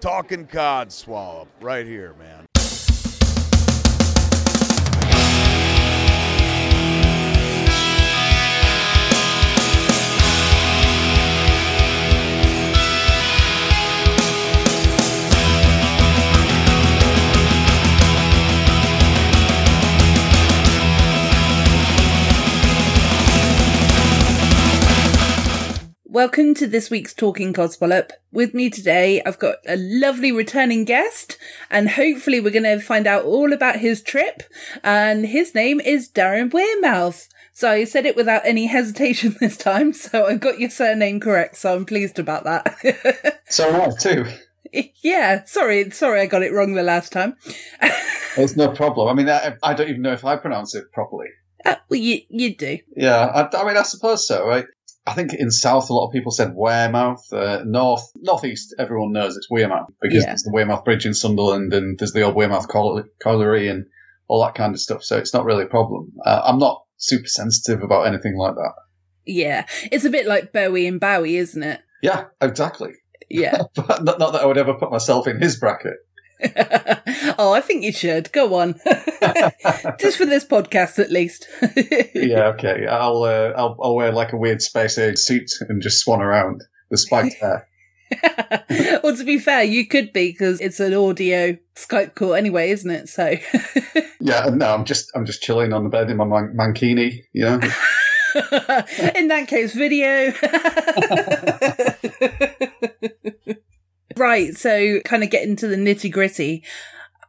Talking Codswallop, right here, man. Welcome to this week's Talking Codswallop. With me today, I've got a lovely returning guest, and hopefully, we're going to find out all about his trip. And his name is Darren Wearmouth. So I said it without any hesitation this time, so I got your surname correct, so I'm pleased about that. So am I too. yeah, sorry, sorry I got it wrong the last time. It's no problem. I mean, I, I don't even know if I pronounce it properly. Uh, well, you, you do. Yeah, I, I mean, I suppose so, right? I think in South, a lot of people said Wearmouth. Uh, north, Northeast, everyone knows it's Wearmouth because Yeah. there's the Wearmouth Bridge in Sunderland and there's the old Wearmouth Colliery and all that kind of stuff. So it's not really a problem. Uh, I'm not super sensitive about anything like that. Yeah, it's a bit like Bowie and Bowie, isn't it? Yeah, exactly. Yeah. But not, not that I would ever put myself in his bracket. oh, I think you should. Go on. Just for this podcast, at least. yeah, okay. I'll, uh, I'll I'll wear like a weird space age suit and just swan around the spiked hair. well, to be fair, you could be because it's an audio Skype call anyway, isn't it? So, Yeah, no, I'm just I'm just chilling on the bed in my man- mankini, you know. in that case, video. Right. So, kind of getting to the nitty gritty.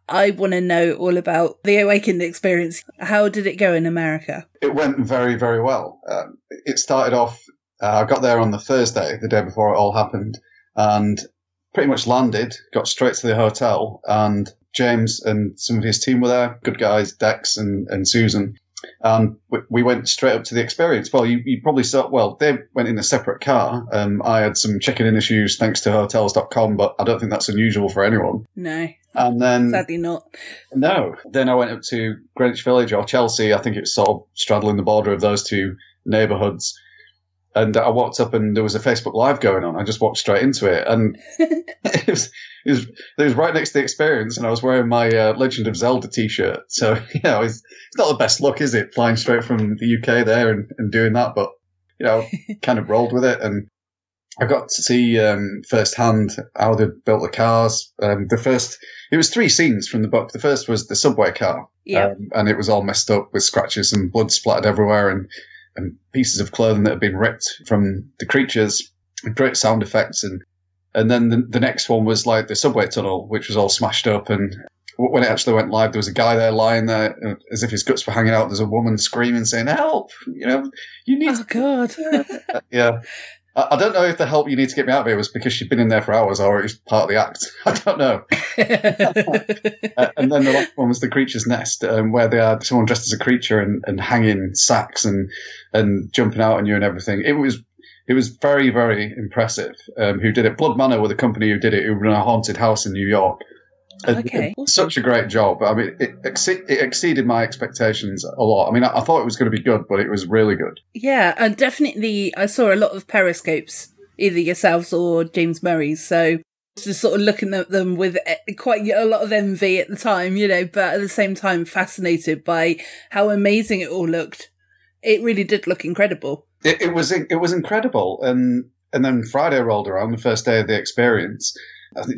I want to know all about the Awakened experience. How did it go in America? It went very very well. Um, it started off. Uh, I got there on the Thursday, the day before it all happened, and pretty much landed. Got straight to the hotel, and James and some of his team were there. Good guys, Dex and and Susan. And we, we went straight up to the experience. Well, you, you probably saw, well, they went in a separate car. Um, I had some checking in issues thanks to hotels.com, but I don't think that's unusual for anyone. No, And then sadly not. No. Then I went up to Greenwich Village or Chelsea. I think it's sort of straddling the border of those two neighbourhoods. And I walked up and there was a Facebook Live going on. I just walked straight into it. And it, was, it, was, it was right next to the experience. And I was wearing my uh, Legend of Zelda t shirt. So, you know, it's, it's not the best look, is it? Flying straight from the UK there and, and doing that. But, you know, kind of rolled with it. And I got to see um, firsthand how they built the cars. Um, the first, it was three scenes from the book. The first was the subway car, Yeah. um, and it was all messed up with scratches and blood splattered everywhere, and and pieces of clothing that had been ripped from the creatures. Great sound effects, and and then the, the next one was like the subway tunnel, which was all smashed up. And when it actually went live, there was a guy there lying there uh, as if his guts were hanging out. There's a woman screaming, saying, "Help! You know, you need Oh, God. yeah. I I don't know if the help you need to get me out of here was because she'd been in there for hours or it was part of the act. I don't know. Uh, and then the last one was the creature's nest, um, where they had someone dressed as a creature and, and hanging sacks and and jumping out on you and everything. It was it was very very impressive. Um, who did it? Blood Manor were the company who did it, who run a haunted house in New York. And Okay. such a great job. I mean, it, exce- it exceeded my expectations a lot. I mean, I, I thought it was going to be good, but it was really good. Yeah, and definitely I saw a lot of periscopes, either yourselves or James Murray's. So just sort of looking at them with eh, quite a lot of envy at the time, you know, but at the same time fascinated by how amazing it all looked. It really did look incredible. It, it was it was incredible. And and then friday rolled around the first day of the experience.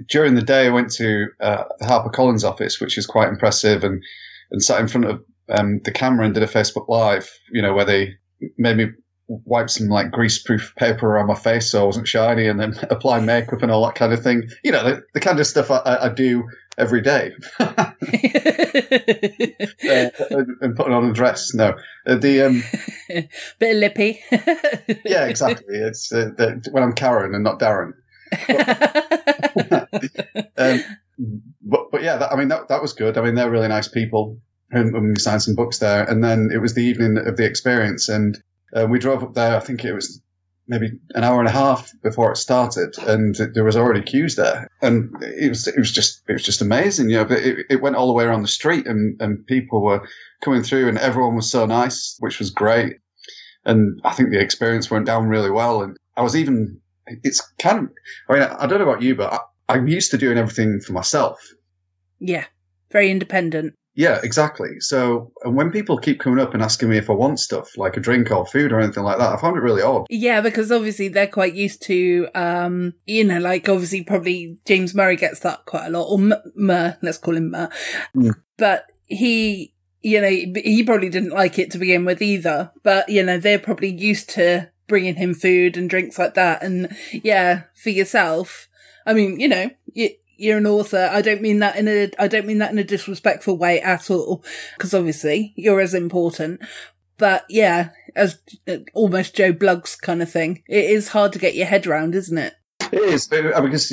During the day i went to uh, the harper collins office which is quite impressive and and sat in front of um, the camera and did a facebook live you know where they made me wipe some like grease-proof paper around my face so i wasn't shiny and then apply makeup and all that kind of thing. You know the, the kind of stuff I, I do every day uh, and, and putting on a dress no Uh, the um Bit of lippy. yeah, exactly. It's uh, the, when I'm Karen and not Darren. Um, but but yeah, that, I mean that that was good. I mean they're really nice people, and, and we signed some books there. And then it was the evening of the experience, and uh, we drove up there. I think it was maybe an hour and a half before it started, and there was already queues there, and it was it was just it was just amazing. You know, but it, it went all the way around the street, and and people were coming through, and everyone was so nice, which was great. And I think the experience went down really well, and I was even. It's kind of. I mean, I don't know about you, but I, I'm used to doing everything for myself. Yeah, very independent. Yeah, exactly. So, and when people keep coming up and asking me if I want stuff like a drink or food or anything like that, I find it really odd. Yeah, because obviously they're quite used to, um, you know, like obviously probably James Murray gets that quite a lot, or Mur, let's call him Mur. Mm. But he, you know, he probably didn't like it to begin with either. But, you know, they're probably used to bringing him food and drinks like that. And yeah, for yourself, I mean, you know, you, you're an author. I don't mean that in a, I don't mean that in a disrespectful way at all, because obviously you're as important. But yeah, as almost Joe Bloggs kind of thing, it is hard to get your head around, isn't it? It is, I mean, because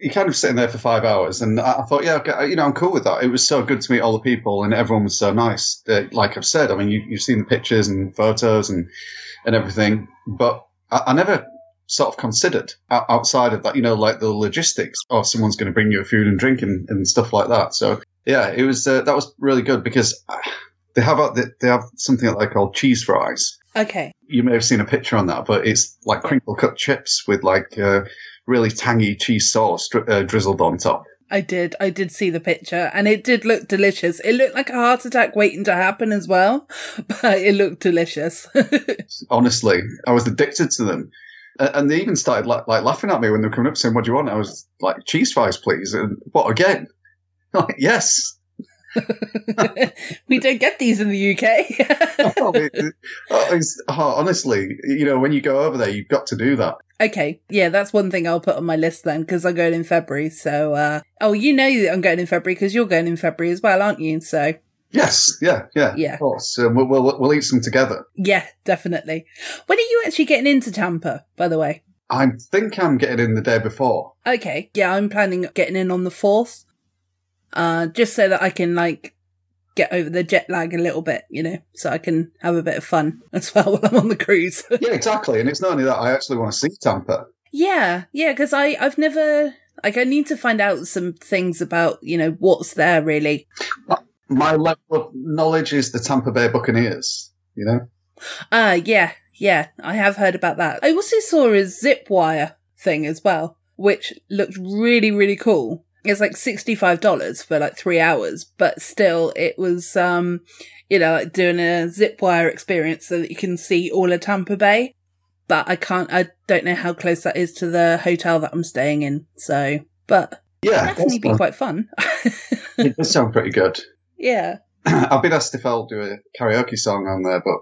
you're kind of sitting there for five hours, and I, I thought, yeah, okay, you know, I'm cool with that. It was so good to meet all the people, and everyone was so nice. Like I've said, I mean, you, you've seen the pictures and photos and and everything, but I, I never sort of considered outside of that, you know, like the logistics or someone's going to bring you food and drink and, and stuff like that. So yeah, it was, uh, that was really good because uh, they have, a, they- they have something that they call cheese fries. Okay. You may have seen a picture on that, but it's like crinkle cut chips with like, uh, really tangy cheese sauce dri- uh, drizzled on top. I did. I did see the picture and it did look delicious. It looked like a heart attack waiting to happen as well, but it looked delicious. Honestly, I was addicted to them. And they even started like, like laughing at me when they were coming up saying, "What do you want?" I was like, "Cheese fries, please." And what again? Like, yes. we don't get these in the UK. Oh, it- oh, oh, honestly, you know, when you go over there, you've got to do that. okay. Yeah, that's one thing I'll put on my list then because I'm going in February. So, uh, oh, you know that I'm going in February because you're going in February as well, aren't you? So, Yes, yeah, yeah, Yeah. Of course, um, we'll, we'll we'll eat some together. yeah, definitely. When are you actually getting into Tampa, by the way? I think I'm getting in the day before. Okay. Yeah, I'm planning getting in on the 4th. Uh, just so that I can like get over the jet lag a little bit, you know, so I can have a bit of fun as well while I'm on the cruise. Yeah, exactly. And it's not only that; I actually want to see Tampa. yeah, yeah, because I I've never like I need to find out some things about you know what's there really. My level of knowledge is the Tampa Bay Buccaneers. You know. Ah, yeah, yeah, I have heard about that. I also saw a zip wire thing as well, which looked really really cool. It's like sixty five dollars for like three hours, but still, it was um, you know, like doing a zip wire experience so that you can see all of Tampa Bay. But I can't, I don't know how close that is to the hotel that I'm staying in. So, but Yeah, definitely be quite fun. it does sound pretty good. Yeah. I've been asked if I'll do a karaoke song on there, but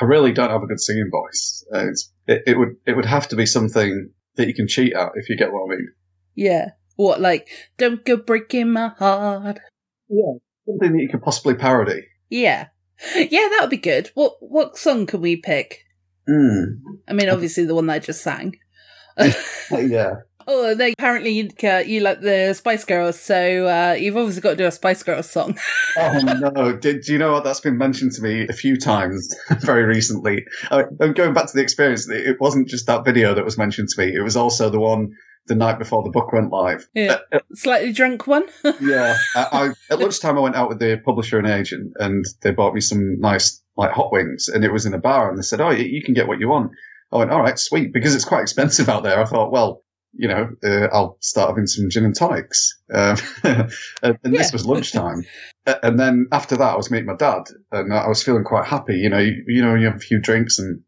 I really don't have a good singing voice. Uh, it's, it, it would it would have to be something that you can cheat at, if you get what I mean. Yeah. What, like, don't go breaking my heart. Yeah, something that you could possibly parody. Yeah. Yeah, that would be good. What what song can we pick? Mm. I mean, obviously the one that I just sang. Yeah. Oh, they apparently you, uh, you like the Spice Girls, so uh, you've obviously got to do a Spice Girls song. Oh no! Did do you know what? That's been mentioned to me a few times very recently. I'm going back to the experience. It wasn't just that video that was mentioned to me. It was also the one the night before the book went live. Yeah. Slightly drunk one. Yeah, I, I, at lunchtime I went out with the publisher and agent, and they bought me some nice like hot wings, and it was in a bar, and they said, "Oh, you, you can get what you want." I went, "All right, sweet," because it's quite expensive out there. I thought, well, you know, uh, I'll start having some gin and tonics, um, and, and this was lunchtime, and then after that I was meeting my dad, and I was feeling quite happy. You know, you, you know, you have a few drinks, and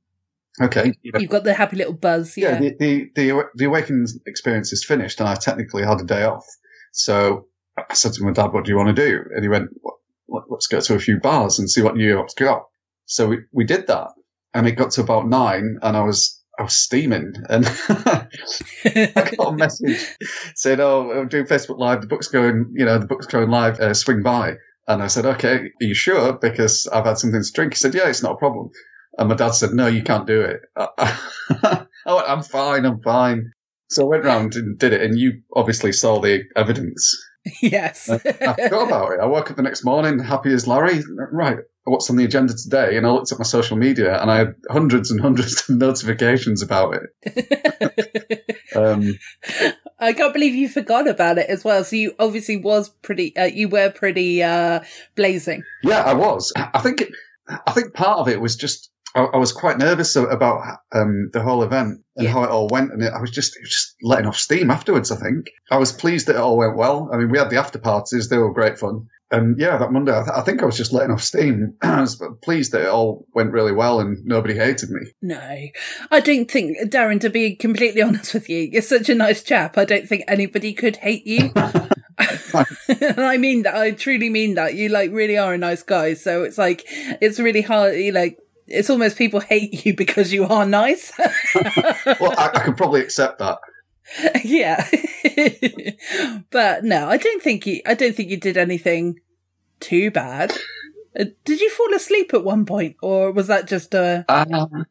okay, you know, You've got the happy little buzz. yeah, Yeah. the, the the the awakening experience is finished, and I technically had a day off. So I said to my dad, "What do you want to do?" And he went, "Well, let- "Let's go to a few bars and see what New York's got." So we we did that, and it got to about nine, and I was I was steaming, and I got a message saying, "Oh, I'm doing Facebook Live. The book's going, you know, the book's going live. Uh, swing by." And I said, "Okay, are you sure? Because I've had something to drink." He said, "Yeah, it's not a problem." And my dad said, "No, you can't do it." I went, "I'm fine. I'm fine." So I went round and did it, and you obviously saw the evidence. Yes. I forgot about it. I woke up the next morning, happy as Larry. Right, what's on the agenda today? And I looked at my social media, and I had hundreds and hundreds of notifications about it. Um, I can't believe you forgot about it as well. So you obviously was pretty, uh, you were pretty uh, blazing. yeah, I was. I think. It, I think part of it was just. I, I was quite nervous about um, the whole event and Yeah. how it all went, and it, I was just it was just letting off steam afterwards. I think I was pleased that it all went well. I mean, we had the after parties; they were great fun. And yeah, that Monday, I, th- I think I was just letting off steam. I was pleased that it all went really well and nobody hated me. No, I don't think, Darren, to be completely honest with you, you're such a nice chap. I don't think anybody could hate you. I mean that. I truly mean that. You like really are a nice guy. So it's like, it's really hard. You like, it's almost people hate you because you are nice. Well, I, I could probably accept that. yeah. but no, I don't think you, I don't think you did anything too bad. Uh, Did you fall asleep at one point or was that just uh Um,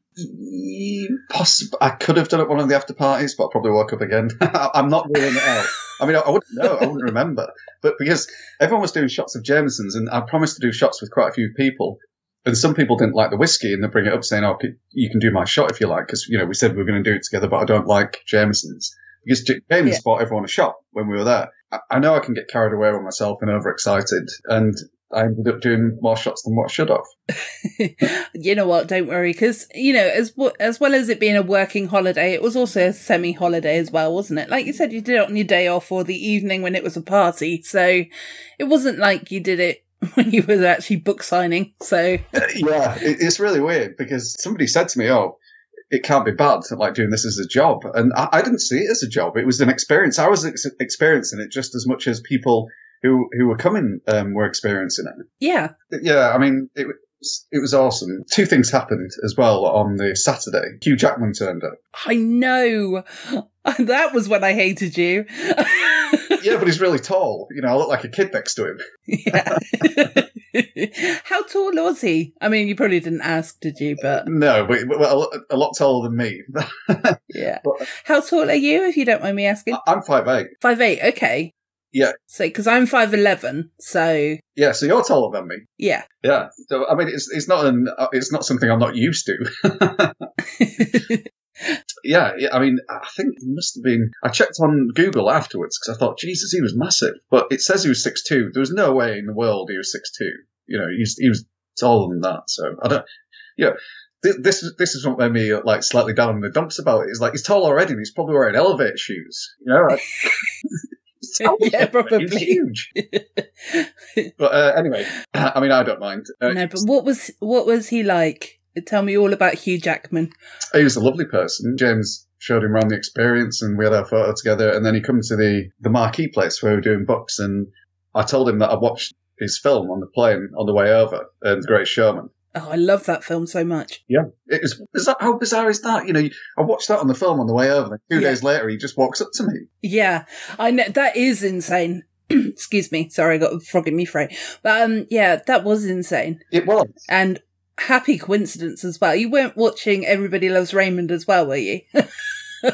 possibly, I could have done it one of the after parties, but I probably woke up again. I'm not ruling it out. I mean, I wouldn't know. I wouldn't remember. But because everyone was doing shots of Jameson's, and I promised to do shots with quite a few people, and some people didn't like the whiskey, and they bring it up saying, "Oh, you can do my shot if you like," because you know we said we were going to do it together, but I don't like Jameson's because James Yeah. bought everyone a shot when we were there. I, I know I can get carried away with myself and overexcited, and I ended up doing more shots than what I should have. you know what? Don't worry, because you know, as w- as well as it being a working holiday, it was also a semi holiday as well, wasn't it? Like you said, you did it on your day off or the evening when it was a party, so it wasn't like you did it when you were actually book signing. So yeah, it's really weird because somebody said to me, "Oh, it can't be bad like doing this as a job," and I, I didn't see it as a job. It was an experience. I was ex- experiencing it just as much as people who who were coming um, were experiencing it. yeah, Yeah, I mean, it was it was awesome. Two things happened as well on the Saturday. Hugh Jackman turned up. I know that was when I hated you. Yeah, but he's really tall. You know, I look like a kid next to him. yeah. How tall was he? I mean, you probably didn't ask, did you? But No, but, but a, lot- taller than me. yeah. But- How tall are you, if you don't mind me asking? I'm five eight. Five eight. Okay. Yeah. So, because I'm five eleven, so Yeah, so you're taller than me. yeah. Yeah, so I mean, it's it's not an uh, it's not something I'm not used to. Yeah, yeah, I mean, I think he must have been. I checked on Google afterwards because I thought, Jesus, he was massive, but it says he was six two. There was no way in the world he was six two. You know, he's he was taller than that. So I don't. You know, this this is this is what made me like slightly down in the dumps about it. Is like he's tall already, and he's probably wearing elevator shoes. You know. Taller Yeah, me, He's probably. huge. But uh, anyway, I mean, I don't mind. Uh, no, but what was what was he like? Tell me all about Hugh Jackman. he was a lovely person. James showed him around the experience, and we had our photo together. And then he come to the the marquee place where we were doing books, and I told him that I watched his film on the plane on the way over, uh, The Great Showman. Oh, I love that film so much. Yeah, it was bizarre. How bizarre is that? You know, I watched that on the film on the way over. And two Yeah. days later, he just walks up to me. Yeah, I know that is insane. Excuse me, sorry, I got a frog in me throat. But um, yeah, that was insane It was. and happy coincidence as well. You weren't watching Everybody Loves Raymond as well, were you?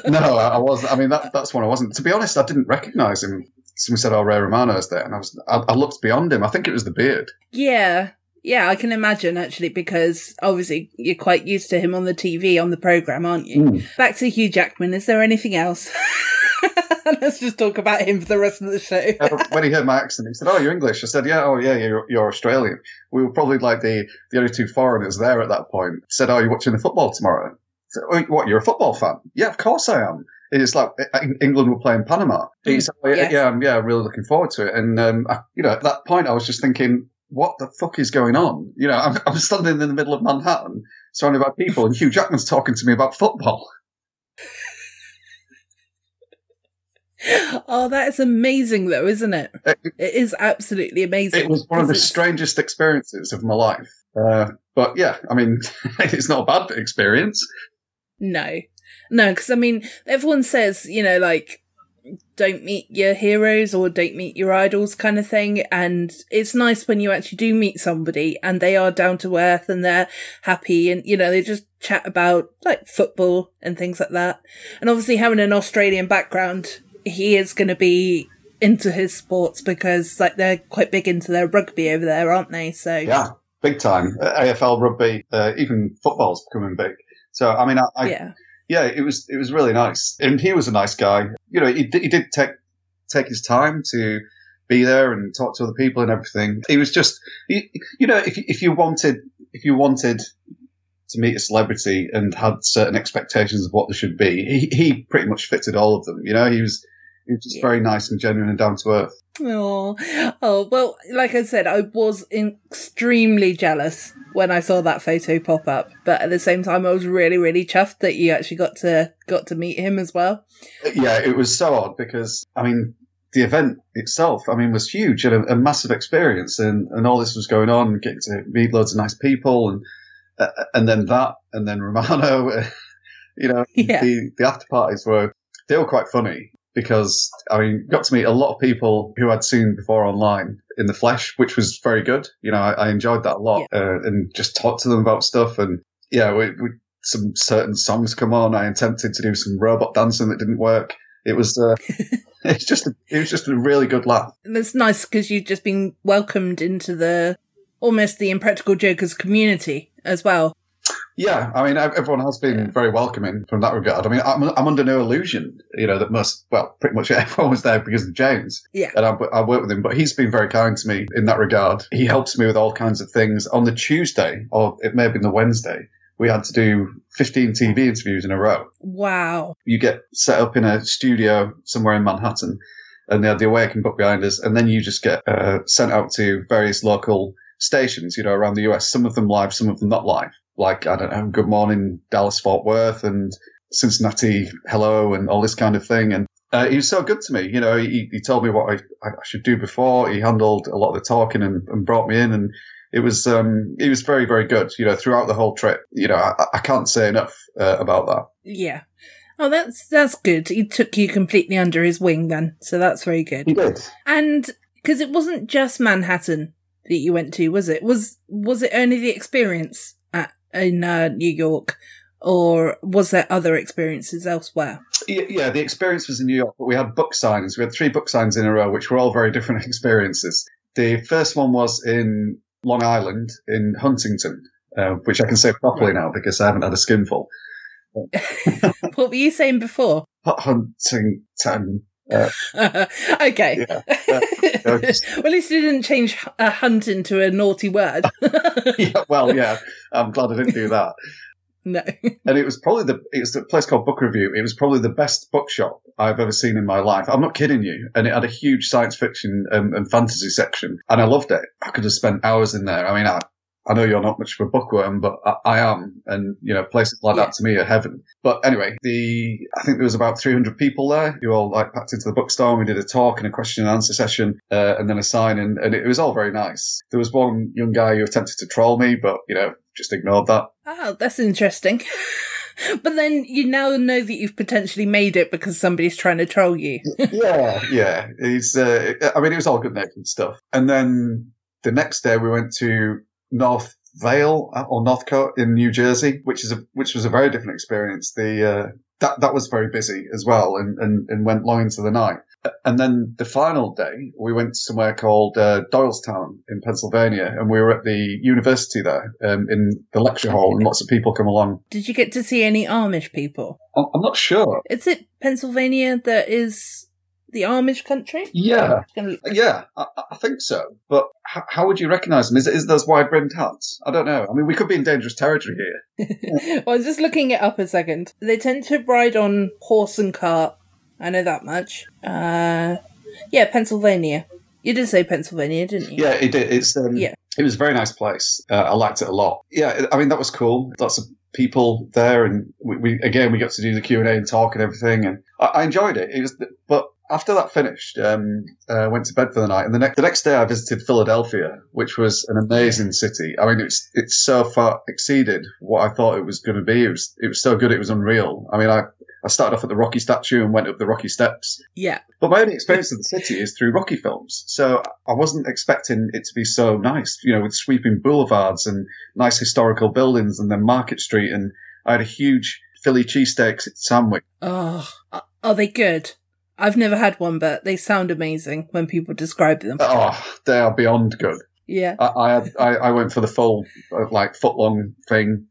no, I wasn't. I mean, that, that's when I wasn't. To be honest, I didn't recognise him. Someone said, "Oh, Ray Romano's there," and I was. I, I looked beyond him. I think it was the beard. yeah, yeah, I can imagine actually because obviously you're quite used to him on the TV on the program, aren't you? Hmm. Back to Hugh Jackman. Is there anything else? Let's just talk about him for the rest of the show. Uh, when he heard my accent, he said, "Oh, you're English." I said, "Yeah, oh yeah, you're, you're Australian." We were probably like the the only two foreigners there at that point. Said, "Oh, you're watching the football tomorrow?" Said, "Oh, what? You're a football fan?" Yeah, of course I am. It's like uh, England were playing Panama. He said, oh, yeah, Yes. yeah, I'm, yeah, I'm really looking forward to it. And um, I, you know, at that point, I was just thinking, what the fuck is going on? You know, I'm, I'm standing in the middle of Manhattan, surrounded by people, and Hugh Jackman's talking to me about football. Oh, that is amazing, though, isn't it? It- It is absolutely amazing. It was one of the strangest experiences of my life. Uh, but yeah, I mean, it's not a bad experience. No, no, because I mean, everyone says, you know, like, don't meet your heroes or don't meet your idols kind of thing. And it's nice when you actually do meet somebody and they are down to earth and they're happy and, you know, they just chat about like football and things like that. And obviously having an Australian background, he is going to be into his sports because like they're quite big into their rugby over there, aren't they? So Yeah, big time. Uh, AFL rugby, uh, even football's becoming big. So I mean, I, I yeah, yeah, it was it was really nice, and he was a nice guy. You know, he, he did take take his time to be there and talk to other people and everything. He was just, you, you know, if if you wanted if you wanted to meet a celebrity and had certain expectations of what they should be, he, he pretty much fitted all of them. You know, he was he was just Yeah. very nice and genuine and down to earth. Oh, oh well, like I said, I was extremely jealous when I saw that photo pop up, but at the same time, I was really, really chuffed that you actually got to got to meet him as well. Yeah, it was so odd because I mean the event itself, I mean, was huge and a, a massive experience, and, and all this was going on, getting to meet loads of nice people, and uh, and then that, and then Romano, you know, Yeah. the the after parties were they were quite funny because I mean, got to meet a lot of people who I'd seen before online in the flesh, which was very good. You know, I, I enjoyed that a lot, uh, and just talked to them about stuff, and yeah, we, we some certain songs come on. I attempted to do some robot dancing that didn't work. It was uh, it's just a, it was just a really good laugh. It's nice because you've just been welcomed into the almost the Impractical Jokers community as well. Yeah, I mean everyone has been very welcoming from that regard. I mean I'm, I'm under no illusion, you know, that most well pretty much everyone was there because of James. Yeah. and I, I work with him, but he's been very kind to me in that regard. He helps me with all kinds of things. On the Tuesday, or it may have been the Wednesday, we had to do 15 TV interviews in a row. Wow. you get set up in a studio somewhere in Manhattan, and they had the Awaken book behind us, and then you just get uh, sent out to various local stations, you know, around the US. Some of them live, some of them not live. Like I don't know, Good Morning Dallas Fort Worth and Cincinnati Hello and all this kind of thing. And uh, he was so good to me, you know. He, he told me what I, I should do before. He handled a lot of the talking and, and brought me in and. It was um, he was very very good, you know, throughout the whole trip. You know, I, I can't say enough uh, about that. Yeah. Oh, that's that's good. He took you completely under his wing then, so that's very good. He did. And because it wasn't just Manhattan that you went to, was it? Was was it only the experience at in uh, New York, or was there other experiences elsewhere? Yeah, the experience was in New York, but we had book signings. We had three book signs in a row, which were all very different experiences. The first one was in Long Island, in Huntington, uh, which I can say properly now because I haven't had a skinful. what were you saying before? Huntington. Uh, okay. yeah, uh, well, at least you didn't change a hunt into a naughty word. yeah, well, yeah, I'm glad I didn't do that. no. And it was probably the it was a place called Book Review. It was probably the best bookshop I've ever seen in my life. I'm not kidding you. And it had a huge science fiction and, and fantasy section, and I loved it. I could have spent hours in there. I mean, I, I know you're not much of a bookworm, but I, I am, and you know, places like Yeah. that to me are heaven. But anyway, the I think there was about 300 people there who all like packed into the bookstore. And we did a talk and a question and answer session, uh, and then a sign, and, and it was all very nice. There was one young guy who attempted to troll me, but you know, just ignored that. Oh, that's interesting. but then you now know that you've potentially made it because somebody's trying to troll you. yeah, yeah. He's. Uh, I mean, it was all good naked stuff. And then the next day we went to North Vale uh, or Northcote in New Jersey, which is a which was a very different experience. The uh, that that was very busy as well, and, and and went long into the night. And then the final day, we went somewhere called uh, Doylestown in Pennsylvania, and we were at the university there um, in the lecture hall, and lots of people come along. Did you get to see any Amish people? I'm not sure. Is it Pennsylvania that is the Amish country? Yeah, Yeah, I, I think so. But how, how would you recognise them? Is it is those wide brimmed hats? I don't know. I mean, we could be in dangerous territory here. well, I was just looking it up a second. They tend to ride on horse and cart. I know that much. Uh, yeah, Pennsylvania. You did say Pennsylvania, didn't you? Yeah, it did. It's um, Yeah. It was a very nice place. Uh, I liked it a lot. Yeah, I mean that was cool. Lots of people there, and we, we again we got to do the Q and A and talk and everything, and I, I enjoyed it. It was, but after that finished, um, uh, went to bed for the night, and the next the next day I visited Philadelphia, which was an amazing city. I mean, it's it's so far exceeded what I thought it was going to be. It was it was so good, it was unreal. I mean, I I started off at the Rocky statue and went up the Rocky steps. Yeah. But my only experience of the city is through Rocky films. So I wasn't expecting it to be so nice, you know, with sweeping boulevards and nice historical buildings and then Market Street. And I had a huge Philly cheesesteak sandwich. Oh, are- are they good? I've never had one, but they sound amazing when people describe them. Oh, they are beyond good. Yeah. I I, had, I, I went for the full uh, like foot long thing.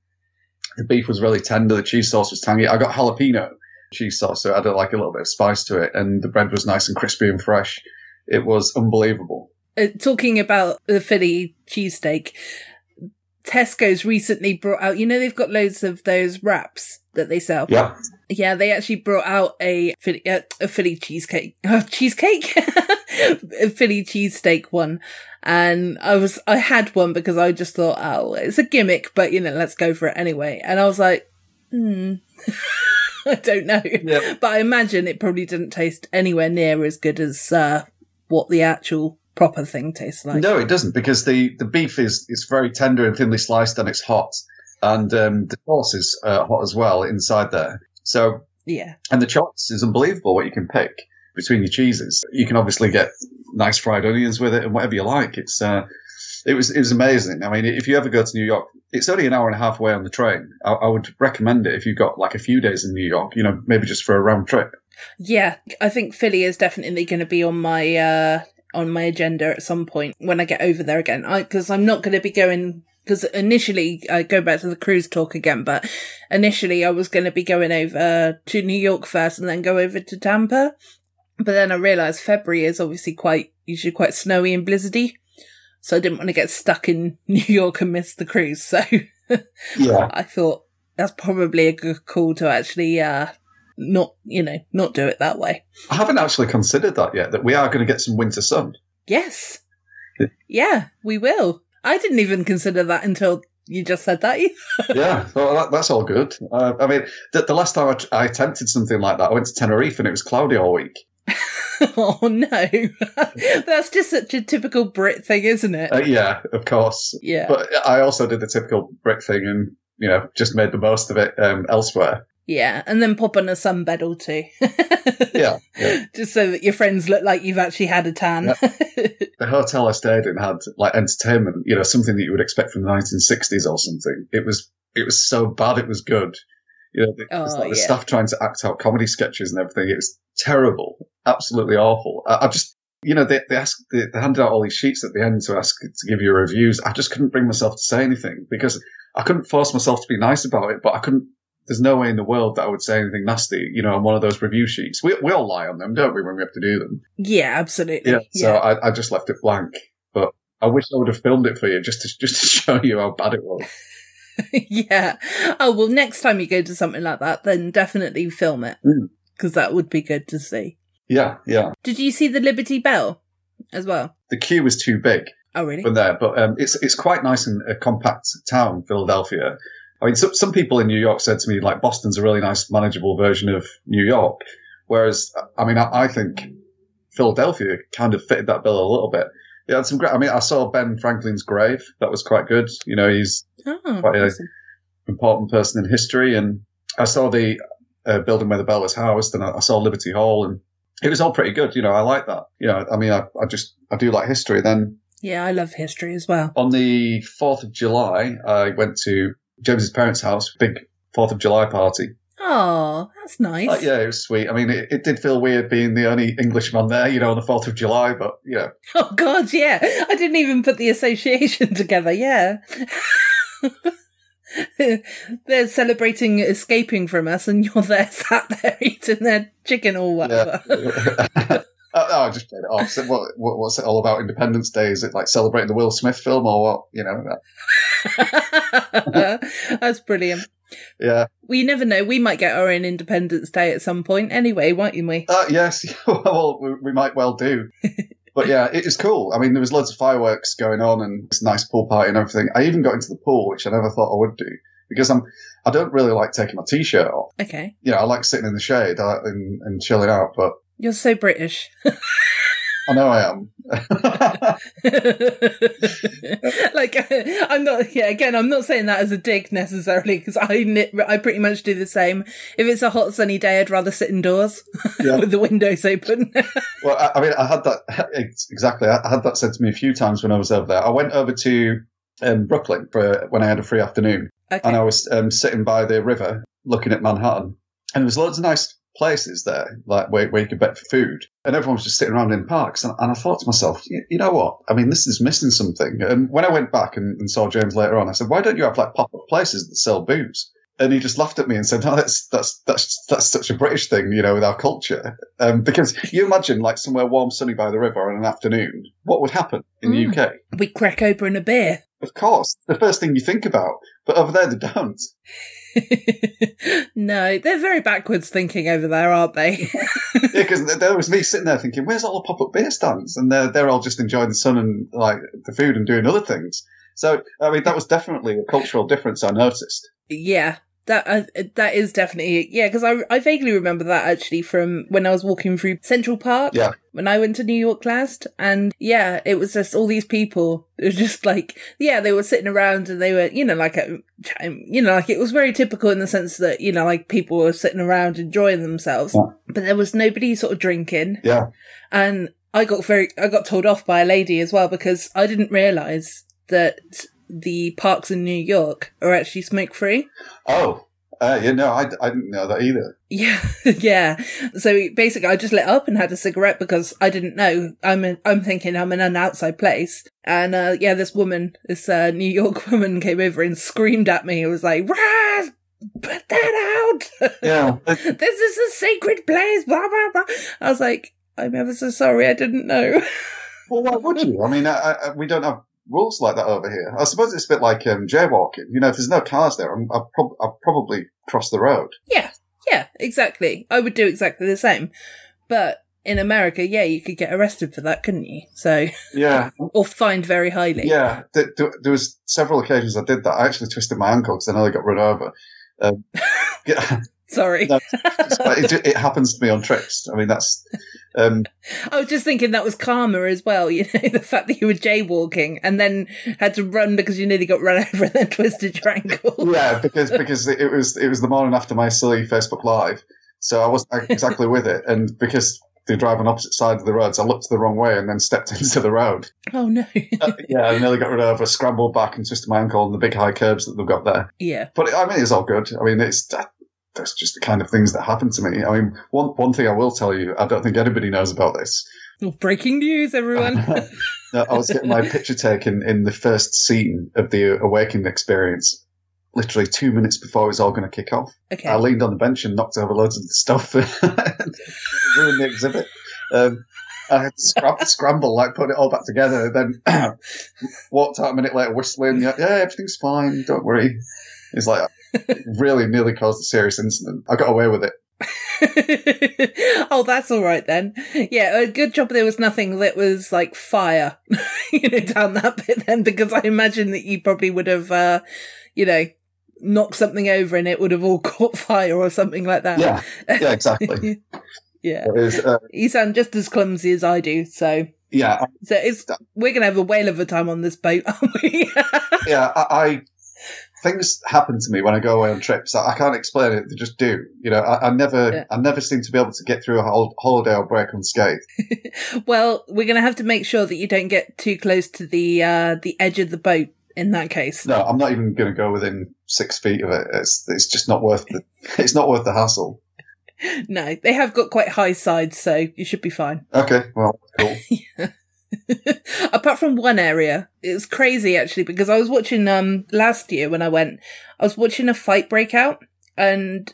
The beef was really tender. The cheese sauce was tangy. I got jalapeno cheese sauce, so it had like a little bit of spice to it, and the bread was nice and crispy and fresh. It was unbelievable. Uh, talking about the Philly cheesesteak, Tesco's recently brought out, you know, they've got loads of those wraps that they sell. Yeah, Yeah, they actually brought out a Philly, uh, a Philly cheesecake, uh, cheesecake, a Philly cheesesteak one. And I was, I had one because I just thought, oh, it's a gimmick, but you know, let's go for it anyway. And I was like, hmm, I don't know. Yep. But I imagine it probably didn't taste anywhere near as good as, uh, what the actual proper thing tastes like. no, it doesn't because the, the beef is is very tender and thinly sliced, and it's hot, and um, the sauce is uh, hot as well inside there. So Yeah. And the choice is unbelievable what you can pick between your cheeses. You can obviously get nice fried onions with it and whatever you like. It's uh, it was it was amazing. I mean, if you ever go to New York, it's only an hour and a half away on the train. I, I would recommend it if you've got like a few days in New York. You know, maybe just for a round trip. Yeah, I think Philly is definitely going to be on my uh on my agenda at some point when I get over there again. I because I'm not going to be going because initially I go back to the cruise talk again, but initially I was going to be going over to New York first and then go over to Tampa. But then I realized February is obviously quite usually quite snowy and blizzardy. So I didn't want to get stuck in New York and miss the cruise. So Yeah, I thought that's probably a good call to actually uh not, you know, not do it that way. I haven't actually considered that yet. That we are going to get some winter sun. Yes. Yeah, we will. I didn't even consider that until you just said that. yeah, well, that, that's all good. Uh, I mean, the, the last time I, t- I attempted something like that, I went to Tenerife and it was cloudy all week. oh no. That's just such a typical Brit thing, isn't it? Uh, yeah, of course. yeah. But I also did the typical Brit thing and, you know, just made the most of it um, elsewhere. Yeah. And then pop on a sunbed or two. Yeah, yeah. Just so that your friends look like you've actually had a tan. The hotel I stayed in had like entertainment, you know, something that you would expect from the 1960s or something. It was, it was so bad it was good. You know, Oh, like the yeah. staff trying to act out comedy sketches and everything. It was terrible, absolutely awful. I, I just, you know, they, they asked, they, they handed out all these sheets at the end to ask to give you reviews. I just couldn't bring myself to say anything because I couldn't force myself to be nice about it, but I couldn't. There's no way in the world that I would say anything nasty, you know, on one of those review sheets. We we all lie on them, don't we, when we have to do them? yeah, absolutely. Yeah. So I, I just left it blank. But I wish I would have filmed it for you just to just to show you how bad it was. yeah. Oh, well, next time you go to something like that, then definitely film it. Mm. Because that would be good to see. Yeah, yeah. Did you see the Liberty Bell as well? The queue was too big Oh, really? from there, but um, it's it's quite nice in a compact town, Philadelphia. I mean, some some people in New York said to me like Boston's a really nice, manageable version of New York, whereas I mean, I, I think Philadelphia kind of fitted that bill a little bit. Yeah, had some great. I mean, I saw Ben Franklin's grave. That was quite good. You know, he's Oh, Quite a- awesome. important person in history. And I saw the uh, building where the bell was housed, and I, I saw Liberty Hall, and it was all pretty good. You know, I like that. You know, I mean, I, I just I do like history. Then Yeah, I love history as well. on the fourth of July, I went to James's parents' house, big Fourth of July party. Oh, that's nice. Yeah, it was sweet. I mean, it, it did feel weird being the only Englishman there, you know, on the Fourth of July, but yeah. Oh God, yeah. I didn't even put the association together. Yeah. They're celebrating escaping from us, and you're there sat there eating their chicken or whatever. Yeah. Oh, I just played it off. So what, what, what's it all about? Independence Day? Is it like celebrating the Will Smith film or what? You know? That's brilliant. Yeah. We never know. We might get our own Independence Day at some point anyway, won't we? Uh, yes. well, we, we might well do. But yeah, it was cool. I mean, there was loads of fireworks going on and it's a nice pool party and everything. I even got into the pool, which I never thought I would do because I'm, I don't really like taking my t-shirt off. Okay. You know, I like sitting in the shade uh, and, and chilling out, but You're so British. I know I am. like I'm not. Yeah, again, I'm not saying that as a dig necessarily because I knit, I pretty much do the same. If it's a hot sunny day, I'd rather sit indoors Yeah. with the windows open. Well, I, I mean, I had that exactly. I had that said to me a few times when I was over there. I went over to um, Brooklyn for when I had a free afternoon, okay. and I was um, sitting by the river looking at Manhattan, and there was loads of nice places there, like where, where you could bet for food, and everyone was just sitting around in parks. And, and I thought to myself, you, know what? I mean, this is missing something. And when I went back and, and saw James later on, I said, why don't you have like pop up places that sell booze? And he just laughed at me and said, "No, that's that's that's that's such a British thing, you know, with our culture. Um, because you imagine like somewhere warm, sunny by the river on an afternoon, what would happen in Mm. the UK? We crack open a beer. Of course, the first thing you think about, but over there they don't. no, they're very backwards thinking over there, aren't they? yeah, because there was me sitting there thinking, "Where's all the pop-up beer stands?" And they're they're all just enjoying the sun and like the food and doing other things. So, I mean, that was definitely a cultural difference I noticed. yeah, that uh, that is definitely yeah. Because I I vaguely remember that actually from when I was walking through Central Park. Yeah. When I went to New York last, and yeah, it was just all these people. It was just like yeah, they were sitting around and they were you know like a, you know like it was very typical in the sense that you know like people were sitting around enjoying themselves, Yeah. but there was nobody sort of drinking. Yeah, and I got very I got told off by a lady as well because I didn't realize that the parks in New York are actually smoke free. Oh, uh, you know, I, I didn't know that either. Yeah, yeah. So basically, I just lit up and had a cigarette because I didn't know. I'm in, I'm thinking I'm in an outside place, and uh, yeah, this woman, this uh, New York woman, came over and screamed at me. It was like, "Raz, put that out! Yeah, this is a sacred place." Blah blah blah. I was like, "I'm ever so sorry. I didn't know." well, why would you? I mean, I, I, we don't have rules like that over here. I suppose it's a bit like um, jaywalking. You know, if there's no cars there, I'm, I'll, prob- probably cross the road. Yeah, yeah, exactly. I would do exactly the same. But in America, yeah, you could get arrested for that, couldn't you? So, Yeah, or fined very highly. yeah. There, there there was several occasions I did that. I actually twisted my ankle because I nearly got run over. Um, yeah, Sorry. No. it, it happens to me on trips. I mean, that's um, I was just thinking that was karma as well, you know, the fact that you were jaywalking and then had to run because you nearly got run over and then twisted your ankle. yeah, because because it was it was the morning after my silly Facebook Live, so I wasn't exactly with it, and because they drive on opposite sides of the roads, I looked the wrong way and then stepped into the road. Oh no. Uh, yeah, I nearly got run over, scrambled back, and twisted my ankle on the big high curbs that they've got there. yeah. But I mean, it's all good. I mean, it's that's just the kind of things that happen to me. I mean, one one thing I will tell you, I don't think anybody knows about this. Breaking news, everyone. No, I was getting my picture taken in the first scene of the Awakening experience, literally two minutes before it was all going to kick off. okay. I leaned on the bench and knocked over loads of the stuff, ruined the exhibit. Um, I had to scrab- scramble, like put it all back together, then walked out a minute later whistling. Yeah, yeah, everything's fine, don't worry. It's like really nearly caused a serious incident. I got away with it. oh, that's all right then. Yeah, a good job there was nothing that was like fire, you know, down that bit then, because I imagine that you probably would have, uh, you know, knocked something over and it would have all caught fire or something like that. Yeah, yeah, exactly. yeah. Was, uh, You sound just as clumsy as I do, so yeah, so it's we're gonna have a whale of a time on this boat, aren't we? yeah. I, I things happen to me when I go away on trips. I, I can't explain it; they just do. You know, I, I never, Yeah. I never seem to be able to get through a whole holiday or break unscathed. well, we're gonna have to make sure that you don't get too close to the uh the edge of the boat in that case. No, I'm not even going to go within six feet of it. It's it's just not worth the it's not worth the hassle. No, they have got quite high sides, so you should be fine. Okay, well, cool. Apart from one area, it was crazy actually because I was watching um last year when I went, I was watching a fight break out and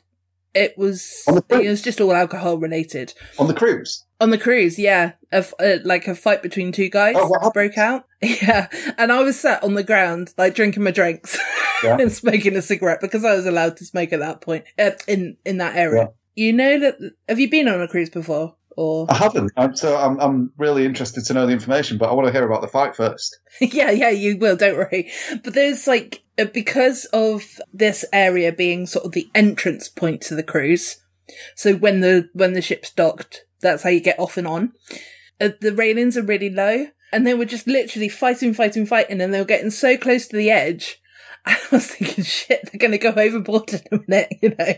it was it was just all alcohol related On the cruise. on the cruise. Yeah, a uh, like a fight between two guys Oh, broke out. Yeah, and I was sat on the ground like drinking my drinks Yeah. and smoking a cigarette because I was allowed to smoke at that point uh, in in that area. You know that? Have you been on a cruise before? Or I haven't, um, so I'm I'm really interested to know the information, but I want to hear about the fight first. yeah, yeah, you will. Don't worry. But there's like uh, because of this area being sort of the entrance point to the cruise. So when the when the ship's docked, that's how you get off and on. Uh, the railings are really low, and they were just literally fighting, fighting, fighting, and they were getting so close to the edge. I was thinking, shit, they're going to go overboard in a minute. You know,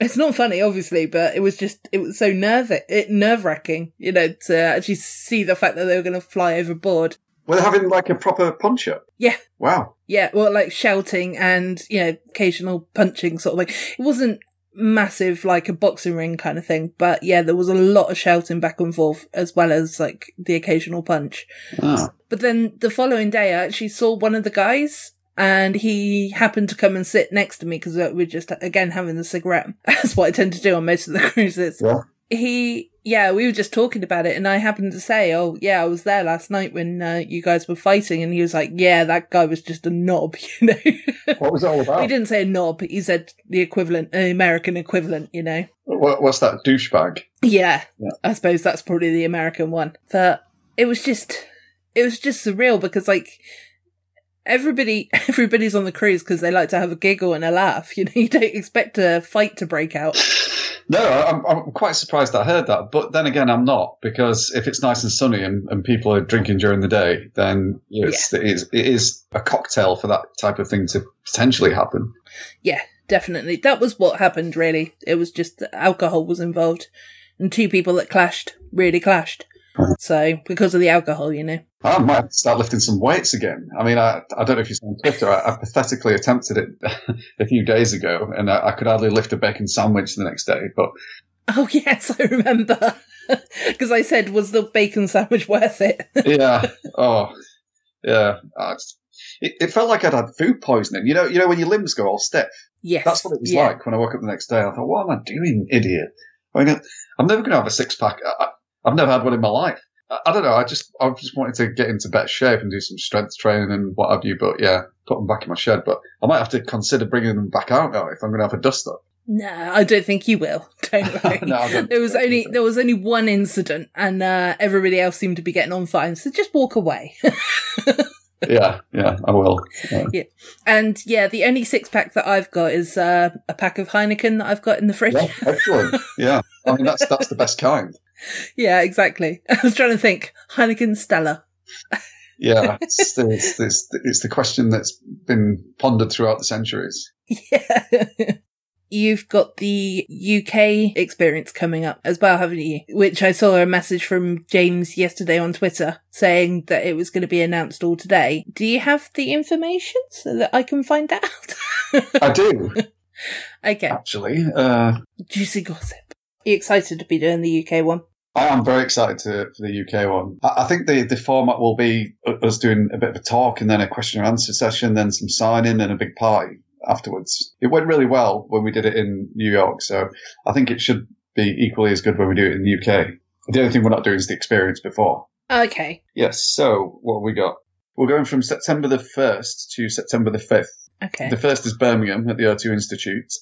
it's not funny, obviously, but it was just it was so nerve it nerve wracking. You know, to actually see the fact that they were going to fly overboard. Were they having like a proper punch up? Yeah. Wow. Yeah, well, like shouting and, you know, occasional punching sort of thing. It wasn't massive, like a boxing ring kind of thing. But yeah, there was a lot of shouting back and forth as well as like the occasional punch. Ah. But then the following day, I actually saw one of the guys and he happened to come and sit next to me because we're just, again, having a cigarette. That's what I tend to do on most of the cruises. Yeah. He, yeah, we were just talking about it and I happened to say, oh, yeah, I was there last night when uh, you guys were fighting. And he was like, yeah, that guy was just a knob, you know? What was it all about? he didn't say a knob. He said the equivalent, an American equivalent, you know? What, what's that douchebag? Yeah, Yeah. I suppose that's probably the American one. But it was just, it was just surreal because like everybody, everybody's on the cruise because they like to have a giggle and a laugh. You know, you don't expect a fight to break out. No, I'm, I'm quite surprised I heard that. But then again, I'm not because if it's nice and sunny and, and people are drinking during the day, then it's, it, is, it is a cocktail for that type of thing to potentially happen. Yeah, definitely. That was what happened. Really, it was just that alcohol was involved, and two people that clashed really clashed. So because of the alcohol, you know. I might start lifting some weights again. I mean, I, I don't know if you saw on Twitter, I, I pathetically attempted it a few days ago and I, I could hardly lift a bacon sandwich the next day. But Oh yes, I remember. Because I said, was the bacon sandwich worth it? yeah, oh, yeah. It, it felt like I'd had food poisoning. You know, you know when your limbs go all stiff. yes. That's what it was yeah. like when I woke up the next day. I thought, what am I doing, idiot? I mean, I'm never going to have a six pack. I- I've never had one in my life. I, I don't know. I just, I just wanted to get into better shape and do some strength training and what have you. But yeah, put them back in my shed. But I might have to consider bringing them back out now if I'm going to have a dust up. No, I don't think you will. Don't worry. No, there was only there was only one incident, and uh, everybody else seemed to be getting on fine. So just walk away. yeah, yeah, I will. Yeah. and yeah, the only six pack that I've got is uh, a pack of Heineken that I've got in the fridge. Yeah, excellent. Yeah, I mean that's that's the best kind. Yeah, exactly. I was trying to think Heineken Stella. Yeah, it's, the- it's, it's, it's the question that's been pondered throughout the centuries. Yeah. You've got the UK experience coming up as well, haven't you? Which I saw a message from James yesterday on Twitter saying that it was going to be announced all today. Do you have the information so that I can find out? I do okay. actually. Uh, Juicy gossip. Are you excited to be doing the UK one? I am very excited to, for the UK one. I, think the, the format will be us doing a bit of a talk and then a question and answer session, then some signing and a big party afterwards. It went really well when we did it in New York, so I think it should be equally as good when we do it in the UK. The only thing we're not doing is the experience before. Okay. Yes, so what have we got? We're going from September the 1st to September the 5th. Okay. The first is Birmingham at the O2 Institute.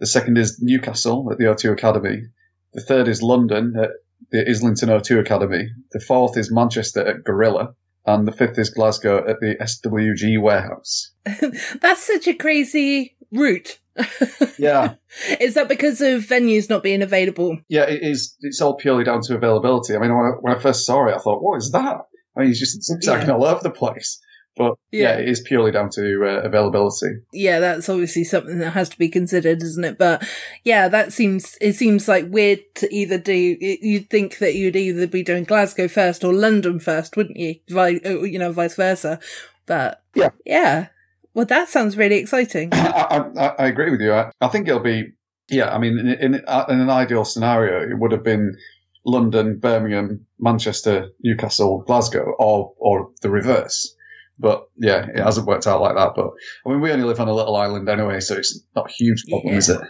The second is Newcastle at the O2 Academy. The third is London at the Islington O2 Academy. The fourth is Manchester at Gorilla. And the fifth is Glasgow at the SWG Warehouse. That's such a crazy route. Yeah. Is that because of venues not being available? yeah, it is. It's all purely down to availability. I mean, when I, when I first saw it, I thought, what is that? I mean, he's just zigzagging Yeah. all over the place. But yeah, Yeah. it is purely down to uh, availability. Yeah, that's obviously something that has to be considered, isn't it? But yeah, that seems, it seems like weird to either do, you'd think that you'd either be doing Glasgow first or London first, wouldn't you? Vi- uh, you know, vice versa. But Yeah. Yeah. Well, that sounds really exciting. I, I, I agree with you. I, I think it'll be, yeah, I mean, in, in, in an ideal scenario, it would have been London, Birmingham, Manchester, Newcastle, Glasgow, or, or the reverse. But yeah, it hasn't worked out like that. But I mean, we only live on a little island anyway, so it's not a huge problem, Yeah. is it?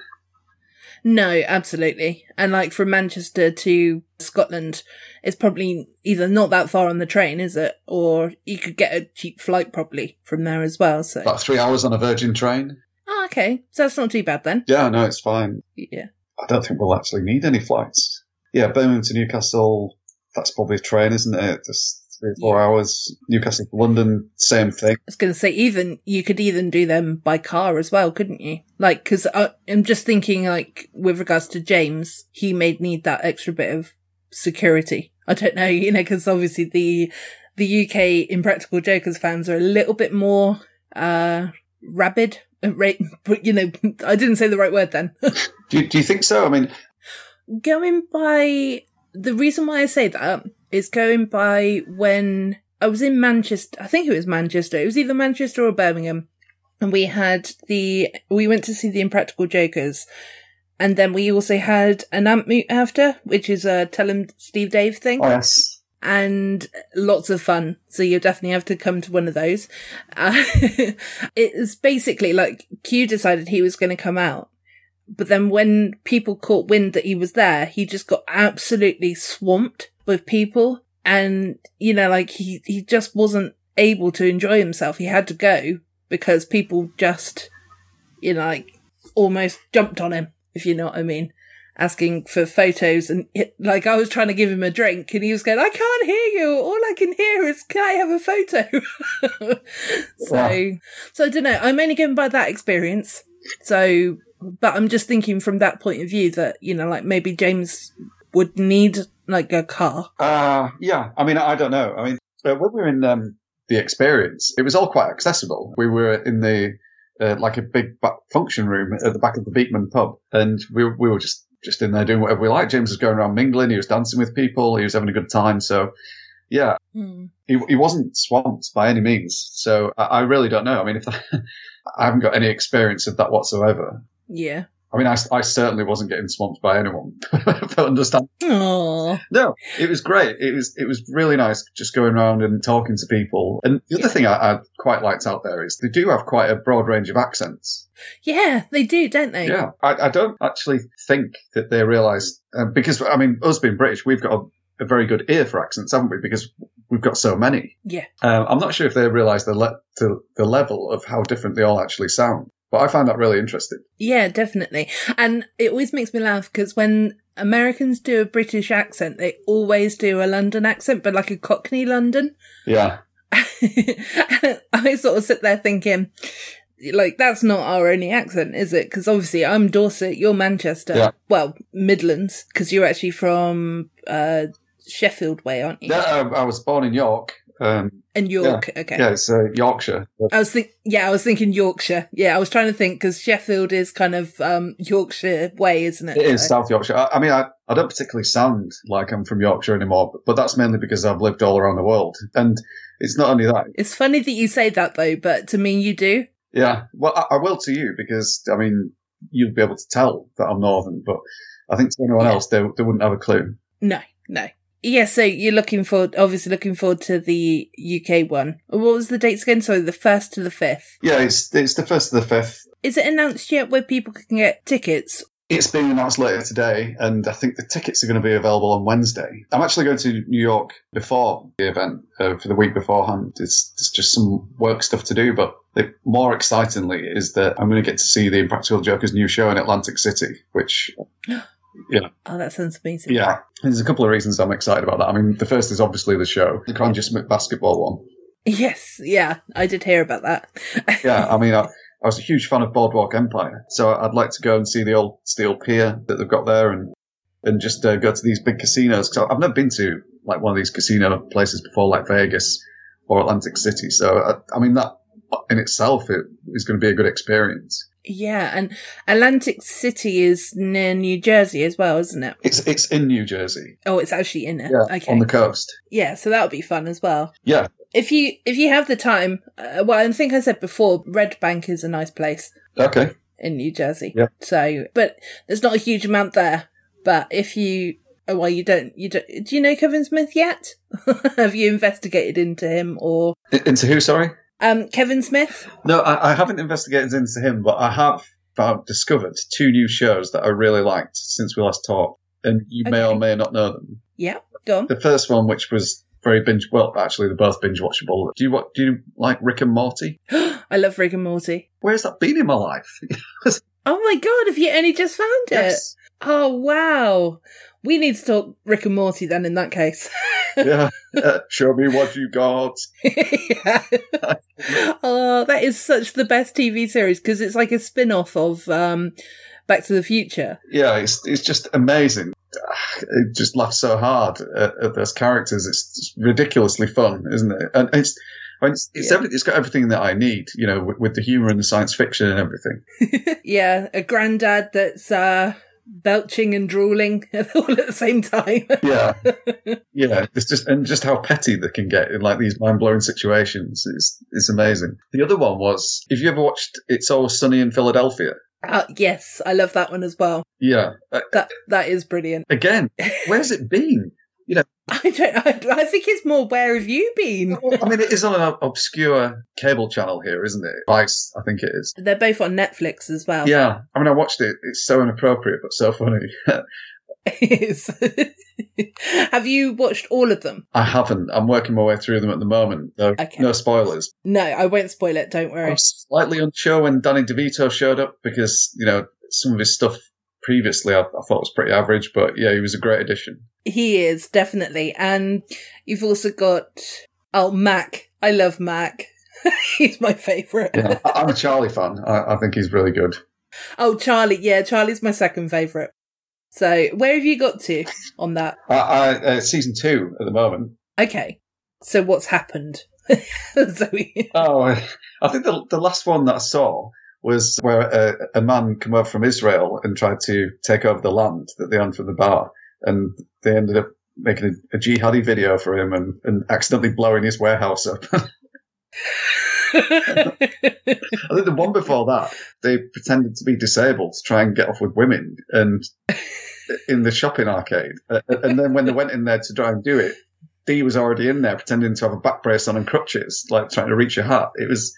No, absolutely. And like from Manchester to Scotland, it's probably either not that far on the train, is it? Or you could get a cheap flight probably from there as well. So, About three hours on a Virgin train. oh, okay. So that's not too bad then. Yeah, no, it's fine. Yeah. I don't think we'll actually need any flights. Yeah, Birmingham to Newcastle, that's probably a train, isn't it? Just three or four Yeah. hours. Newcastle to London, same thing. I was going to say, even you could even do them by car as well, couldn't you? Like, because I'm just thinking, like, with regards to James, he may need that extra bit of security. I don't know, you know, because obviously the the UK Impractical Jokers fans are a little bit more uh rabid. uh, Right, but you know, I didn't say the right word then. Do you, do you think so? I mean, going by the reason why I say that is going by when I was in Manchester. I think it was Manchester. It was either Manchester or Birmingham, and we had the we went to see the Impractical Jokers, And then we also had an amp moot after, which is a tell him Steve Dave thing. Oh, yes. and lots of fun. So you definitely have to come to one of those. Uh, it's basically like Q decided he was going to come out. But then when people caught wind that he was there, he just got absolutely swamped with people. And, you know, like he, he just wasn't able to enjoy himself. He had to go because people just, you know, like almost jumped on him, if you know what I mean asking for photos and it, like I was trying to give him a drink and he was going, I can't hear you. All I can hear is, can I have a photo? so, Wow. so I don't know. I'm only going by that experience. So, but I'm just thinking from that point of view that, you know, like maybe James would need like a car. Uh, yeah. I mean, I don't know. I mean, when we were in um, the experience, it was all quite accessible. We were in the uh, like a big function room at the back of the Beekman pub, and we we were just just in there doing whatever we liked. James was going around mingling. He was dancing with people. He was having a good time. So, yeah, Hmm. he, he wasn't swamped by any means. So I, I really don't know. I mean, if I haven't got any experience of that whatsoever. Yeah. I mean, I, I certainly wasn't getting swamped by anyone. I don't understand. Oh, No, it was great. It was it was really nice just going around and talking to people. And the other thing I, I quite liked out there is they do have quite a broad range of accents. yeah, they do, don't they? Yeah, I, I don't actually think that they realise um, because I mean, us being British, we've got a, a very good ear for accents, haven't we? Because we've got so many. Yeah. Um, I'm not sure if they realise the, le- the the level of how different they all actually sound. But I found that really interesting. Yeah, definitely. And it always makes me laugh because when Americans do a British accent, they always do a London accent, but like a Cockney London. Yeah. I sort of sit there thinking, like, that's not our only accent, is it? Because obviously I'm Dorset, you're Manchester. Yeah. Well, Midlands, because you're actually from uh, Sheffield way, aren't you? Yeah, I, I was born in York. Um, And York, okay. yeah, it's uh, Yorkshire. I was think, yeah, I was thinking Yorkshire. Yeah, I was trying to think because Sheffield is kind of um, Yorkshire way, isn't it? It is So- South Yorkshire. I, I mean, I, I don't particularly sound like I'm from Yorkshire anymore, but, but that's mainly because I've lived all around the world. And it's not only that. It's funny that you say that though, but to me, you do. Yeah, well, I, I will to you because, I mean, you'd be able to tell that I'm Northern, but I think to anyone Yeah. else, they, they wouldn't have a clue. No, no. Yeah, so you're looking forward, obviously looking forward to the UK one. What was the dates again? Sorry, the first to the fifth. Yeah, it's, it's the first to the fifth. Is it announced yet where people can get tickets? It's being announced later today, and I think the tickets are going to be available on Wednesday. I'm actually going to New York before the event, uh, for the week beforehand. It's, it's just some work stuff to do, but the, more excitingly is that I'm going to get to see the Impractical Jokers new show in Atlantic City, which, Oh, that sounds amazing. yeah, there's a couple of reasons I'm excited about that. I mean, the first is obviously the show, the Cranjis McBasketball one. Yes, yeah, I did hear about that. Yeah, I mean, I, I was a huge fan of Boardwalk Empire, so I'd like to go and see the old steel pier that they've got there, and and just uh, go to these big casinos. Cause I've never been to like one of these casino places before, like Vegas or Atlantic City. So I, I mean, that in itself it is going to be a good experience. Yeah, and Atlantic City is near New Jersey as well, isn't it? It's it's in New Jersey, Oh, it's actually in it. yeah, okay. on the coast. yeah, so that would be fun as well. Yeah, If you if you have the time, uh, well, I think I said before, Red Bank is a nice place okay. in New Jersey. Yeah. So, but there's not a huge amount there. But if you, oh, well, you don't, you don't. Do you know Kevin Smith yet? have you investigated into him or Into who? Sorry. Um Kevin Smith? No, I, I haven't investigated into him, but I have found, discovered two new shows that I really liked since we last talked, and you may or may not know them. Yeah, go on. The first one, which was very binge, well, actually, they're both binge watchable. Do you what? Do you like Rick and Morty? I love Rick and Morty. Where's that been in my life? Oh my god, have you only just found it? yes. Oh wow. We need to talk Rick and Morty then in that case. yeah. Show me what you got. yeah. oh, that is such the best TV series because it's like a spin off of um, Back to the Future. Yeah, it's it's just amazing. It just laughs so hard at, at those characters. It's ridiculously fun, isn't it? And it's. I mean, it's, it's, Yeah. every, it's got everything that I need, you know, with, with the humour and the science fiction and everything. yeah, a granddad that's uh, belching and drooling all at the same time. Yeah, yeah. It's just and just how petty they can get in like these mind blowing situations is is amazing. The other one was if you ever watched It's Always Sunny in Philadelphia. Uh, yes, I love that one as well. Yeah. Uh, That that is brilliant. again, where's it been? I don't. I, I think it's more. Where have you been? I mean, it is on an obscure cable channel here, isn't it? Vice, I think it is. They're both on Netflix as well. Yeah. I mean, I watched it. It's so inappropriate, but so funny. it is. have you watched all of them? I haven't. I'm working my way through them at the moment. So Okay. no spoilers. No, I won't spoil it. Don't worry. I was slightly unsure when Danny DeVito showed up because, you know, some of his stuff previously I, I thought was pretty average, but yeah, he was a great addition. He is definitely, and you've also got oh Mac. I love Mac. He's my favourite. Yeah, I'm a Charlie fan. I, I think he's really good. Oh, Charlie. Yeah, Charlie's my second favourite. So, where have you got to on that? I, I, uh, season two at the moment. Okay. So, what's happened? Zoe. Oh, I think the the last one that I saw was where a, a man came over from Israel and tried to take over the land that they owned from the bar, and they ended up making a, a jihadi video for him and, and accidentally blowing his warehouse up. I think the one before that, they pretended to be disabled to try and get off with women, and in the shopping arcade, and then when they went in there to try and do it, Dee was already in there pretending to have a back brace on and crutches, like trying to reach your hat. It was,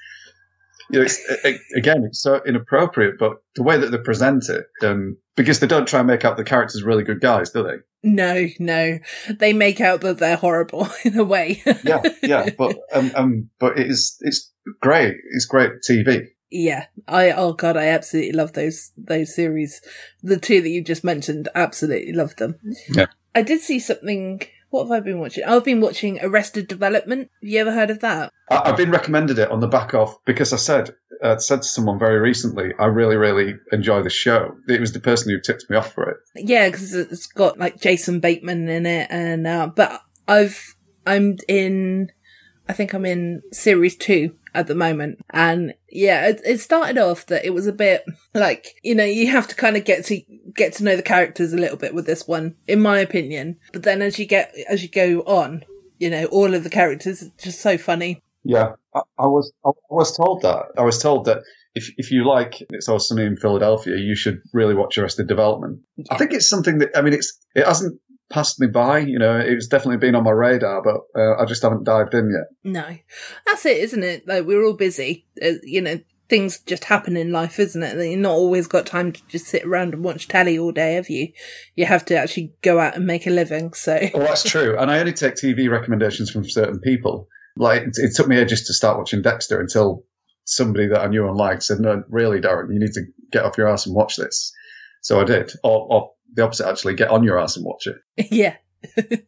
you know, it's, a- a- again, it's so inappropriate, but the way that they present it, um, because they don't try and make out the characters really good guys, do they? no, no. They make out that they're horrible in a way. Yeah, yeah, but um, um, but it is, it's great. It's great TV. Yeah, I oh god, I absolutely love those those series. The two that you just mentioned, absolutely love them. Yeah. I did see something. What have I been watching? I've been watching Arrested Development. Have you ever heard of that? I, I've been recommended it on the back of because I said uh, said to someone very recently, I really really enjoy the show. It was the person who tipped me off for it. Yeah, because it's got like Jason Bateman in it, and uh, but I've I'm in. I think I'm in series two at the moment, and yeah, it, it started off that it was a bit like you know you have to kind of get to get to know the characters a little bit with this one, in my opinion. But then as you get as you go on, you know all of the characters are just so funny. Yeah, I, I was I was told that I was told that if if you like It's All Sunny in Philadelphia, you should really watch Arrested Development. I think it's something that I mean it's it hasn't passed me by. You know, it's definitely been on my radar, but uh, I just haven't dived in yet. No, that's it, isn't it? Like we're all busy, uh, you know. Things just happen in life, isn't it? You've not always got time to just sit around and watch telly all day, have you? You have to actually go out and make a living. So, Well, that's true, and I only take TV recommendations from certain people. Like it, it took me ages to start watching Dexter until somebody that I knew and liked said, "No, really, Darren, you need to get off your ass and watch this." So I did, or, or the opposite, actually, get on your ass and watch it. yeah.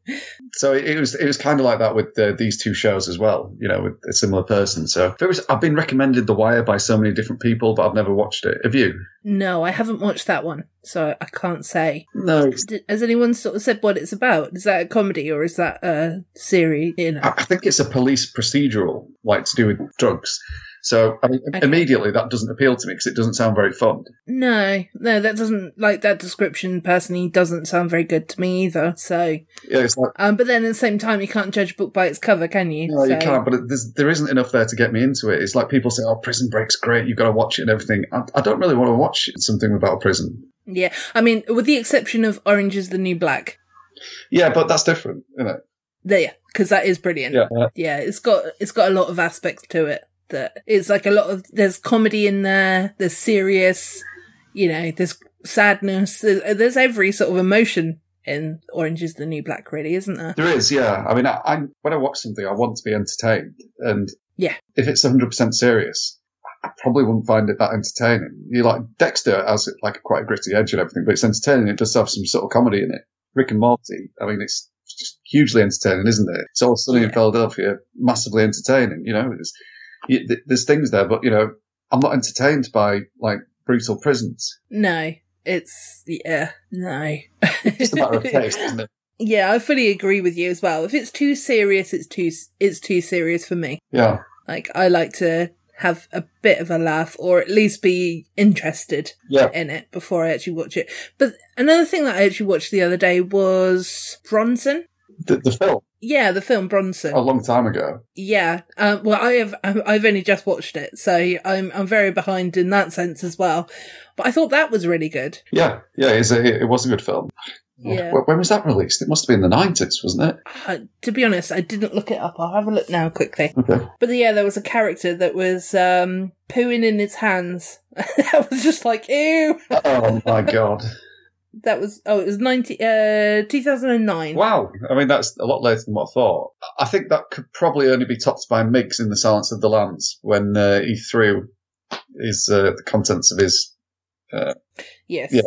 So it, was it was kind of like that with uh, these two shows as well, you know, with a similar person. So was I've been recommended The Wire by so many different people, but I've never watched it. Have you? No, I haven't watched that one, so I can't say. No. Has anyone sort of said what it's about? Is that a comedy or is that a series? You know, I I think it's a police procedural, like to do with drugs. So I mean, Okay. immediately that doesn't appeal to me because it doesn't sound very fun. no, no, that doesn't like that description. Personally, doesn't sound very good to me either. So, Yeah, it's like um, but then at the same time, you can't judge a book by its cover, can you? no, you can't. But there's, there isn't enough there to get me into it. It's like people say, "Oh, Prison Break's great. You've got to watch it and everything." I, I don't really want to watch something about a prison. Yeah, I mean, with the exception of Orange is the New Black. Yeah, but that's different, isn't it? There, because that is brilliant. Yeah. yeah, it's got it's got a lot of aspects to it. That it's like a lot of there's comedy in there. There's serious, you know, there's sadness. There's, there's every sort of emotion in Orange is the New Black, really, isn't there? There is, yeah. I mean, I, I when I watch something, I want to be entertained, and Yeah. if it's 100 percent serious, I probably wouldn't find it that entertaining. You like Dexter has like quite a gritty edge and everything, but it's entertaining. It does have some sort of comedy in it. Rick and Morty, I mean, it's just hugely entertaining, isn't it? It's all sunny in Philadelphia, massively entertaining. You know, it's, you, th- there's things there, but you know, I'm not entertained by like brutal prisons. No, it's yeah, no. It's a matter of taste, isn't it? Yeah, I fully agree with you as well. If it's too serious, it's too it's too serious for me. Yeah. Like I like to have a bit of a laugh or at least be interested Yeah. in it before I actually watch it. But another thing that I actually watched the other day was Bronson. The, the film. Yeah, the film Bronson. A long time ago. Yeah. Um, well, I have. I'm- I've only just watched it, so I'm I'm very behind in that sense as well. But I thought that was really good. Yeah, yeah, it's a, it was a good film. Yeah. When, was that released? It must have been the 90s, wasn't it? Uh, to be honest, I didn't look it up. I'll have a look now quickly. Okay. But yeah, there was a character that was um, pooing in his hands. that was just like ew. Oh my god. That was oh, it was ninety uh two thousand and nine. Wow. I mean, that's a lot later than what I thought. I think that could probably only be topped by Miggs in The Silence of the Lambs when uh, he threw his uh, the contents of his. Yes. Yeah.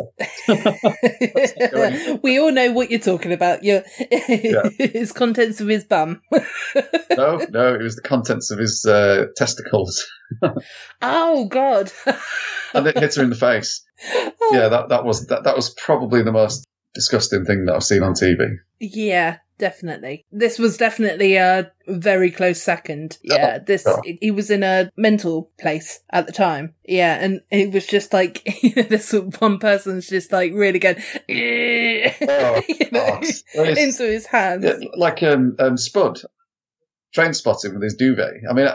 we all know what you're talking about. Your his contents of his bum. No, no, it was the contents of his uh, testicles, oh God. and it hit her in the face. Yeah, that that was that that was probably the most disgusting thing that I've seen on TV. Yeah, definitely. This was definitely a very close second. Yeah, Oh, this oh. he was in a mental place at the time. Yeah, and it was just like this one person's just like really going you know, Oh, into his hands. Yeah, like um, um, Spud, Trainspotting with his duvet. I mean,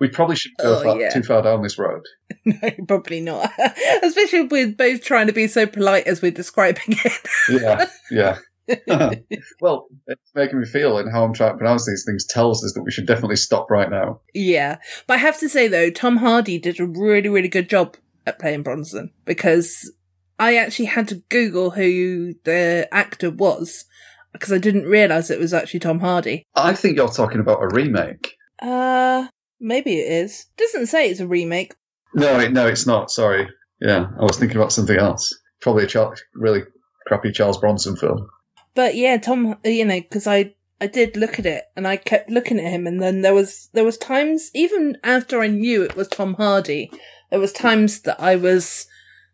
we probably shouldn't go Oh, far, yeah. too far down this road. No, probably not. Especially with both trying to be so polite as we're describing it. Yeah, yeah. well, it's making me feel, and how I'm trying to pronounce these things tells us that we should definitely stop right now. Yeah. But I have to say though, Tom Hardy did a really, really good job at playing Bronson because I actually had to Google who the actor was because I didn't realise it was actually Tom Hardy. I think you're talking about a remake. Uh, maybe it is. Doesn't say it's a remake. No, no, it's not. Sorry. Yeah, I was thinking about something else. Probably a Char- really crappy Charles Bronson film. But yeah, Tom, you know, because I, I did look at it and I kept looking at him and then there was, there was times, even after I knew it was Tom Hardy, there was times that I was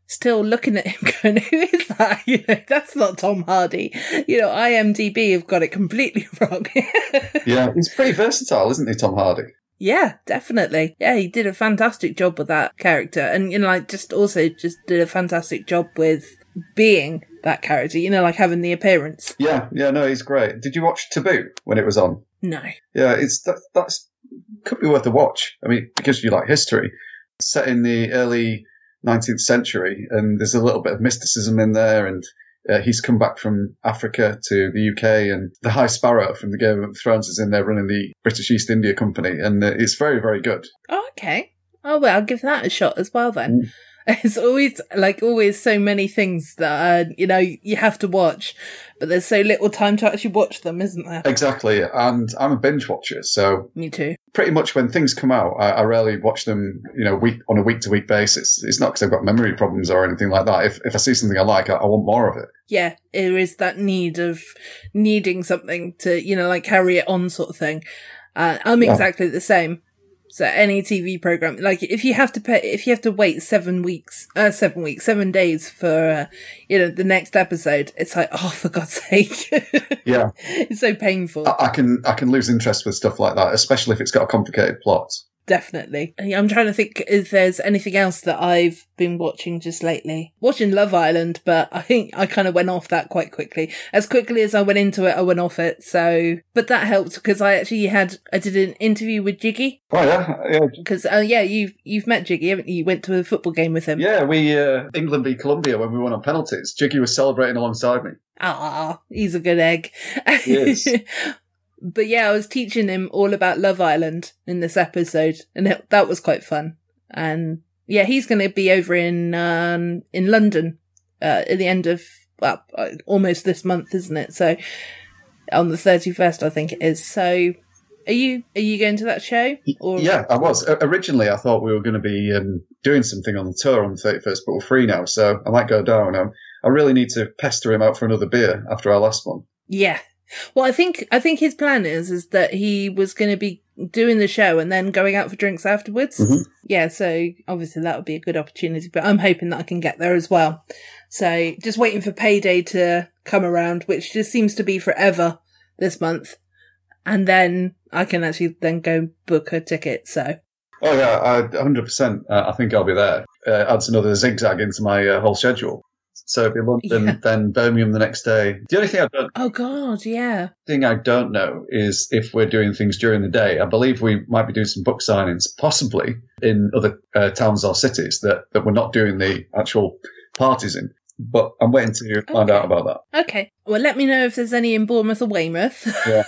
still looking at him going, who is that? You know, that's not Tom Hardy. You know, IMDb have got it completely wrong. Yeah, he's pretty versatile, isn't he, Tom Hardy? Yeah, definitely. Yeah, he did a fantastic job with that character. And, you know, like just also just did a fantastic job with being that character, you know, like having the appearance. Yeah, yeah, no, he's great. Did you watch Taboo when it was on? No. Yeah, it's that, that's could be worth a watch. I mean, because you like history, it's set in the early 19th century, and there's a little bit of mysticism in there, and uh, he's come back from Africa to the UK, and the High Sparrow from the Game of Thrones is in there running the British East India Company, and uh, it's very, very good. Oh, okay. Oh, well, I'll give that a shot as well then. It's always, like, always so many things that, uh, you know, you have to watch, but there's so little time to actually watch them, isn't there? Exactly, and I'm a binge watcher, so Me too. pretty much when things come out, I, I rarely watch them, you know, week on a week to week basis. It's not because I've got memory problems or anything like that. If if I see something I like, I, I want more of it. Yeah, there is that need of needing something to, you know, like carry it on sort of thing. Uh, I'm Yeah. exactly the same. So any TV program, like if you have to pay, if you have to wait seven weeks, uh, seven weeks, seven days for, uh, you know, the next episode, it's like, oh, for God's sake. Yeah, it's so painful. I, I can I can lose interest with stuff like that, especially if it's got a complicated plot. Definitely. I'm trying to think if there's anything else that I've been watching just lately. Watching Love Island, but I think I kind of went off that quite quickly. As quickly as I went into it, I went off it. So, but that helped because I actually had, I did an interview with Jiggy. Oh yeah, yeah, Because, uh, yeah, you've, you've met Jiggy, haven't you? You went to a football game with him. yeah. We uh, England beat Colombia when we won on penalties. Jiggy was celebrating alongside me. Ah, he's a good egg. He is. but yeah, I was teaching him all about Love Island in this episode, and it, that was quite fun. And yeah, he's going to be over in um, in London uh, at the end of well, uh, almost this month, isn't it? So on the thirty first, I think it is. So are you are you going to that show? Or Yeah, I was originally. I thought we were going to be um, doing something on the tour on the thirty first, but we're free now, so I might go down. Um, I really need to pester him out for another beer after our last one. Yeah. Well, I think I think his plan is is that he was going to be doing the show and then going out for drinks afterwards. Mhm. Yeah, so obviously that would be a good opportunity, but I'm hoping that I can get there as well. So just waiting for payday to come around, which just seems to be forever this month, and then I can actually then go book a ticket. So Oh yeah, I- 100%. Uh, I think I'll be there. Uh, adds another zigzag into my uh, whole schedule. So it'd be London, Yeah. then Birmingham the next day. The only thing I don't Oh God, yeah. thing I don't know is if we're doing things during the day. I believe we might be doing some book signings, possibly in other uh, towns or cities that, that we're not doing the actual parties in. But I'm waiting to find Okay. out about that. Okay. Well, let me know if there's any in Bournemouth or Weymouth. Yeah.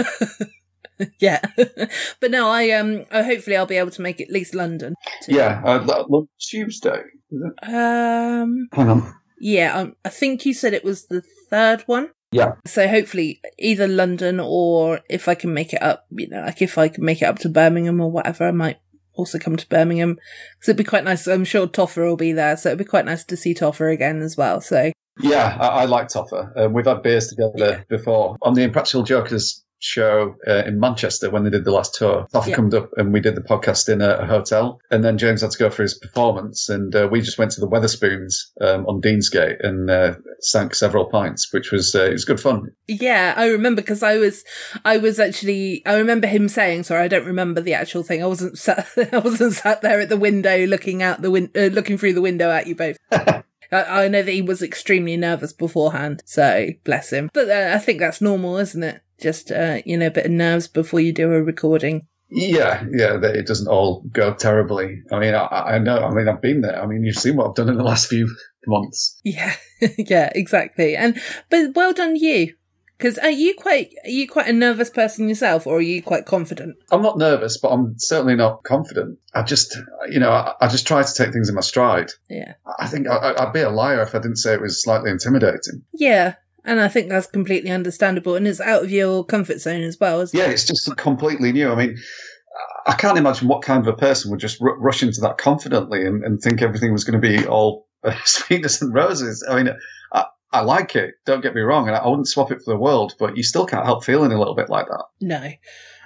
yeah. but no, I um, hopefully I'll be able to make at least London. too. Yeah, uh, Tuesday. Is it? Um. Hang on. Yeah. Um, I think you said it was the third one. Yeah. So hopefully either London or if I can make it up, you know, like if I can make it up to Birmingham or whatever, I might also come to Birmingham because it'd be quite nice. I'm sure Toffer will be there, so it'd be quite nice to see Toffer again as well. So Yeah, I, I like Toffer. Um, we've had beers together before on the Impractical Jokers show uh, in Manchester when they did the last tour. Toffer Yeah. come up and we did the podcast in a, a hotel, and then James had to go for his performance, and uh, we just went to the Wetherspoons um, on Deansgate and uh, sank several pints, which was uh, it was good fun. Yeah, I remember because I was, I was actually, I remember him saying. Sorry, I don't remember the actual thing. I wasn't sat, I wasn't sat there at the window looking out the win, uh, looking through the window at you both. I, I know that he was extremely nervous beforehand, so bless him. But uh, I think that's normal, isn't it? Just uh, you know, a bit of nerves before you do a recording. Yeah, yeah, that it doesn't all go terribly. I mean, I, I know. I mean, I've been there. I mean, you've seen what I've done in the last few months. Yeah, yeah, exactly. And but well done you, because are you quite are you quite a nervous person yourself, or are you quite confident? I'm not nervous, but I'm certainly not confident. I just, you know, I, I just try to take things in my stride. Yeah. I think I, I'd be a liar if I didn't say it was slightly intimidating. Yeah, and I think that's completely understandable, and it's out of your comfort zone as well. Isn't it? Yeah, it's just completely new. I mean, I can't imagine what kind of a person would just r- rush into that confidently and, and think everything was going to be all sweetness and roses. I mean, I, like it. Don't get me wrong, and I, wouldn't swap it for the world. But you still can't help feeling a little bit like that. No,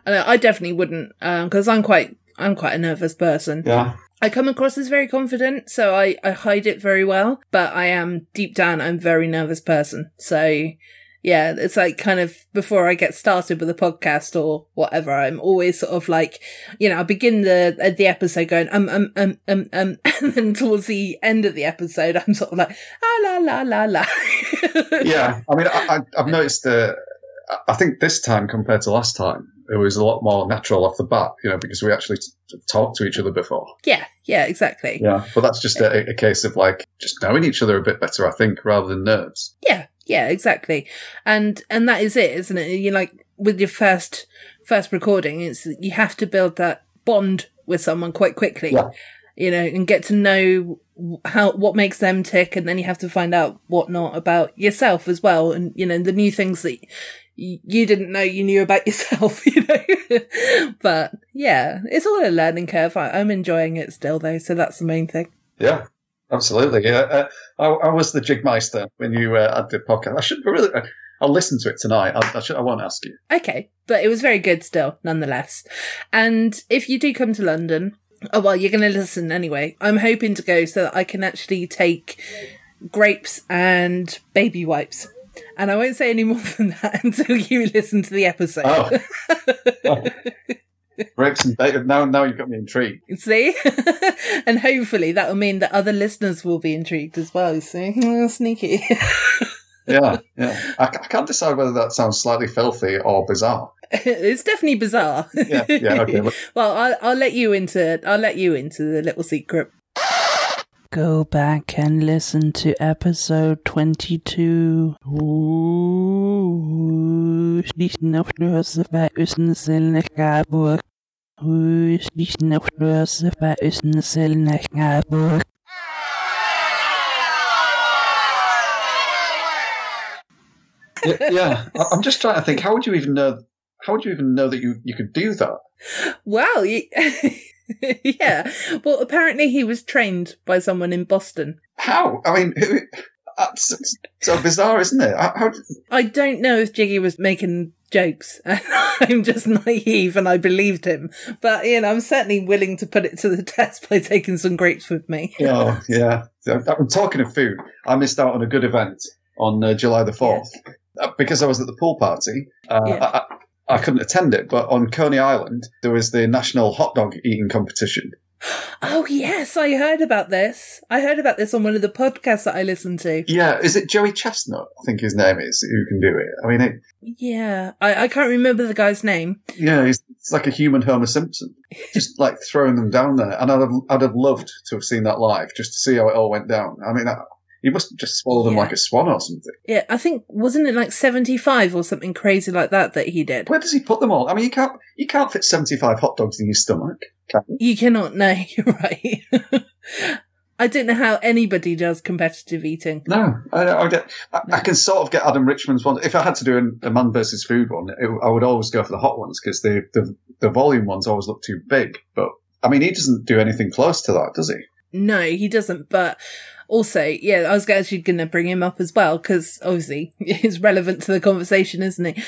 I, I definitely wouldn't, uh, because I'm quite I'm quite a nervous person. Yeah, I come across as very confident, so I I hide it very well, but I am deep down I'm a very nervous person. So. Yeah, it's like kind of before I get started with a podcast or whatever, I'm always sort of like, you know, I begin the the episode going um um um um um, and then towards the end of the episode, I'm sort of like ah la la la la. yeah. I mean, I, I, I've noticed that. I think this time compared to last time, it was a lot more natural off the bat. You know, because we actually t- talked to each other before. yeah, yeah, exactly. Yeah, but that's just a, a case of like just knowing each other a bit better, I think, rather than nerves. Yeah, yeah, exactly. And and that is it, isn't it? You like with your first first recording, it's you have to build that bond with someone quite quickly. Yeah. You know, and get to know how what makes them tick, and then you have to find out what not about yourself as well, and you know the new things that you didn't know you knew about yourself. You know, but yeah, it's all a learning curve. I'm enjoying it still, though, so that's the main thing. Yeah, absolutely. Yeah, uh, I, I was the jigmeister when you uh, had the podcast. I should really. I'll listen to it tonight. I, I, should, I won't ask you. Okay, but it was very good still, nonetheless. And if you do come to London, oh well, you're going to listen anyway. I'm hoping to go so that I can actually take grapes and baby wipes. And I won't say any more than that until you listen to the episode. Oh. Grapes and bacon. Now, now you've got me intrigued. See? and hopefully that will mean that other listeners will be intrigued as well. You see? Sneaky. Yeah, yeah. I, I can't decide whether that sounds slightly filthy or bizarre. it's definitely bizarre. Yeah, yeah. Okay. Well, I'll, I'll let you into I'll let you into the little secret. Go back and listen to episode twenty-two. Ooh, nicht noch Schlösser bei Östen nach Garburg. Noch Schlösser bei Östen nach Garburg. yeah, yeah. I- I'm just trying to think. How would you even know? How would you even know that you, you could do that? Well, y- yeah. Well, apparently he was trained by someone in Boston. How? I mean, who, that's so bizarre, isn't it? How, how, I don't know if Jiggy was making jokes. I'm just naive and I believed him. But, you know, I'm certainly willing to put it to the test by taking some grapes with me. oh, yeah. I'm talking of food. I missed out on a good event on uh, July the 4th. Uh, because I was at the pool party, uh, Yeah. I, I couldn't attend it. But on Coney Island, there was the national hot dog eating competition. Oh yes, I heard about this. I heard about this on one of the podcasts that I listened to. Yeah, is it Joey Chestnut? I think his name is who can do it. I mean, it, Yeah, I, I can't remember the guy's name. yeah, he's it's like a human Homer Simpson, just like throwing them down there. And I'd have, I'd have loved to have seen that live just to see how it all went down. I mean, I, he must have just swallowed them Yeah. like a swan or something. Yeah, I think wasn't it like seventy five or something crazy like that that he did. Where does he put them all? I mean, you can't you can't fit seventy five hot dogs in your stomach. You? Cannot know, you're right. I don't know how anybody does competitive eating. No, I, I, get- I, I can sort of get Adam Richman's one. If I had to do a, a man versus food one, it, I would always go for the hot ones because the, the the volume ones always look too big. But I mean, he doesn't do anything close to that, does he? No, he doesn't. But also, yeah, I was actually going to bring him up as well because obviously it's relevant to the conversation, isn't it?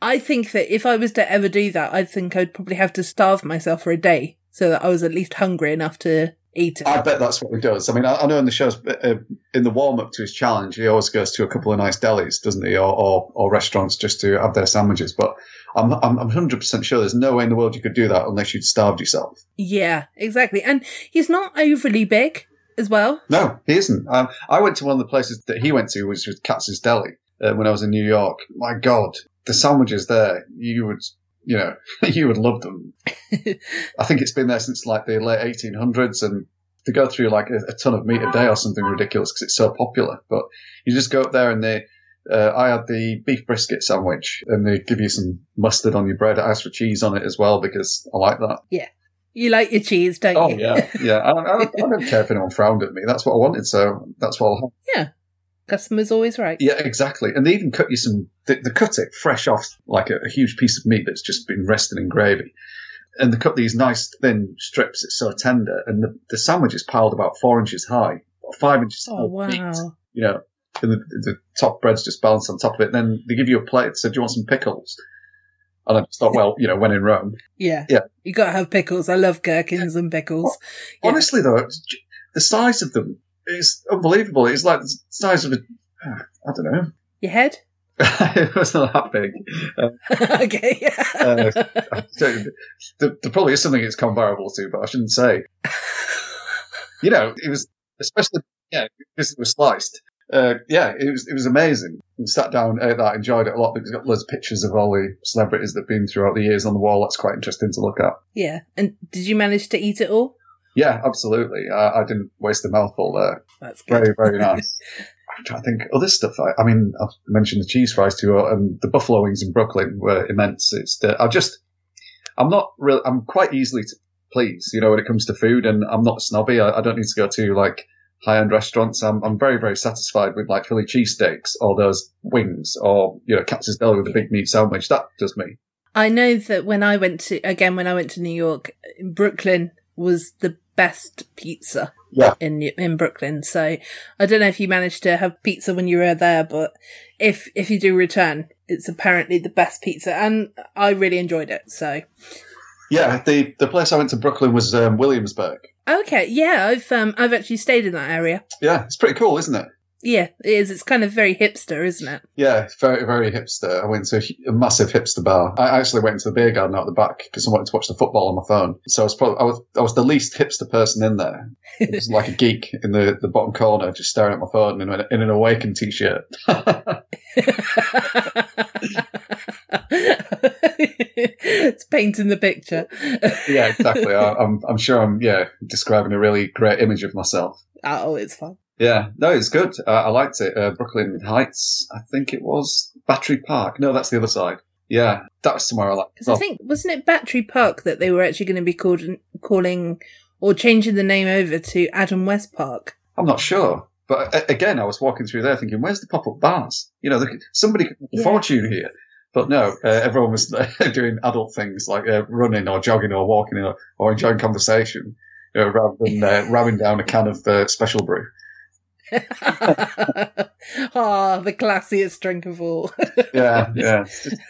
I think that if I was to ever do that, I think I'd probably have to starve myself for a day so that I was at least hungry enough to eat it. I bet that's what he does. I mean, I, I know in the shows, uh, in the warm up to his challenge, he always goes to a couple of nice delis, doesn't he, or, or, or restaurants just to have their sandwiches. But I'm I'm I'm 100% sure there's no way in the world you could do that unless you'd starved yourself. yeah, exactly. And he's not overly big as well. No, he isn't. Um, I went to one of the places that he went to, which was Katz's Deli, uh, when I was in New York. My God, the sandwiches there, you would, you know, you would love them. I think it's been there since like the late 1800s, and they go through like a, a ton of meat a day or something ridiculous because it's so popular. But you just go up there and they. Uh, I had the beef brisket sandwich, and they give you some mustard on your bread. I asked for cheese on it as well because I like that. Yeah, you like your cheese, don't Oh you? Oh yeah, yeah. I don't, I, don't, I don't care if anyone frowned at me. That's what I wanted, so that's what I'll have. Customer's always right. Yeah, exactly. And they even cut you some. They, they cut it fresh off like a, a huge piece of meat that's just been resting in gravy, and they cut these nice thin strips. It's so tender, and the, the sandwich is piled about four inches high, or five inches Oh high. meat, wow. you know, and the, the top bread's just balanced on top of it. And then they give you a plate. So do you want some pickles? And I just thought, well, you know, when in Rome. Yeah. Yeah. You gotta have pickles. I love gherkins and pickles. Yeah. Honestly, though, the size of them is unbelievable. It's like the size of a, I don't know. Your head? it wasn't that big. okay. Uh, there, there probably is something it's comparable to, but I shouldn't say. You know, it was especially yeah because it was sliced. Uh, yeah, it was it was amazing. We sat down, ate that, enjoyed it a lot because it's got loads of pictures of all the celebrities that've been throughout the years on the wall. That's quite interesting to look at. yeah. And did you manage to eat it all? Yeah, absolutely. I, I didn't waste a mouthful there. That's good. Very very nice. I'm trying to think other stuff. I, I mean, I've mentioned the cheese fries too, and the buffalo wings in Brooklyn were immense. It's the, I just, I'm not really, I'm quite easily to please, you know, when it comes to food, and I'm not snobby. I, I don't need to go to like high end restaurants. I'm, I'm very very satisfied with like Philly cheesesteaks or those wings or you know Katz's Deli with the big meat sandwich. That does me. I know that when I went to again when I went to New York, Brooklyn was the best pizza. Yeah. In in Brooklyn, so I don't know if you managed to have pizza when you were there, but if if you do return, it's apparently the best pizza, and I really enjoyed it. So Yeah, the the place I went to Brooklyn was um, Williamsburg. okay, yeah, I've um I've actually stayed in that area. Yeah, it's pretty cool, isn't it? Yeah, it is. It's kind of very hipster, isn't it? Yeah, very, very hipster. I went to a massive hipster bar. I actually went to the beer garden out the back because I wanted to watch the football on my phone. So I was probably, I was, I was the least hipster person in there. I was like a geek in the, the bottom corner, just staring at my phone in, a, in an awakened t-shirt. it's painting the picture. yeah, exactly. I, I'm, I'm sure I'm, yeah, describing a really great image of myself. oh, it's fun. Yeah, no, it's good. Uh, I liked it. Uh, Brooklyn Heights, I think it was Battery Park. No, that's the other side. Yeah, that was somewhere I liked. Because I think wasn't it Battery Park that they were actually going to be called calling or changing the name over to Adam West Park. I'm not sure. But a- again, I was walking through there thinking, where's the pop up bars? You know, somebody could make a Yeah. fortune here. But no, uh, everyone was doing adult things like uh, running or jogging or walking or, or enjoying conversation, you know, rather than uh, ramming down a can of uh, special brew. Ah, the classiest drink of all. Yeah, yeah.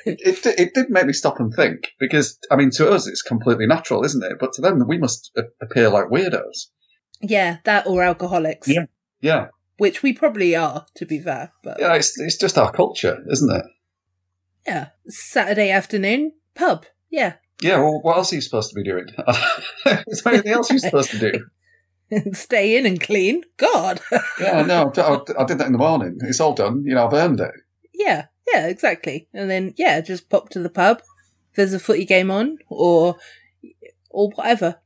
It, it, it, it did make me stop and think because, I mean, to us it's completely natural, isn't it? But to them, we must appear like weirdos. yeah, that or alcoholics. Yeah. Yeah, Which we probably are, to be fair. But yeah. It's it's just our culture, isn't it? yeah. Saturday afternoon, pub. Yeah. Yeah, well, what else are you supposed to be doing? Is there anything else you're supposed to do? Stay in and clean. God. Yeah, no, I, I did that in the morning. It's all done. You know, I've earned it. yeah, yeah, exactly. And then yeah, just pop to the pub. If there's a footy game on, or or whatever,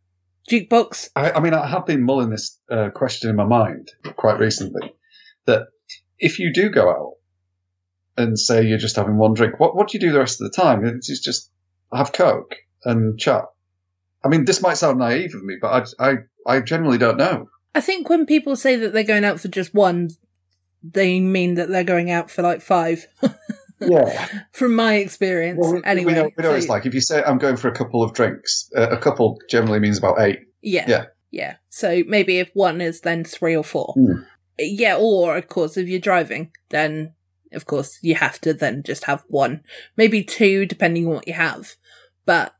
jukebox. I, I mean, I have been mulling this uh, question in my mind quite recently. That if you do go out and say you're just having one drink, what what do you do the rest of the time? It's it's just have coke and chat. I mean, this might sound naive of me, but I I, I generally don't know. I think when people say that they're going out for just one, they mean that they're going out for like five. Yeah. From my experience, Well, we, anyway. we know, we know what it's like. If you say I'm going for a couple of drinks, uh, a couple generally means about eight. Yeah. Yeah. Yeah. So maybe if one is then three or four. Hmm. Yeah. Or of course, if you're driving, then of course you have to then just have one, maybe two, depending on what you have, but,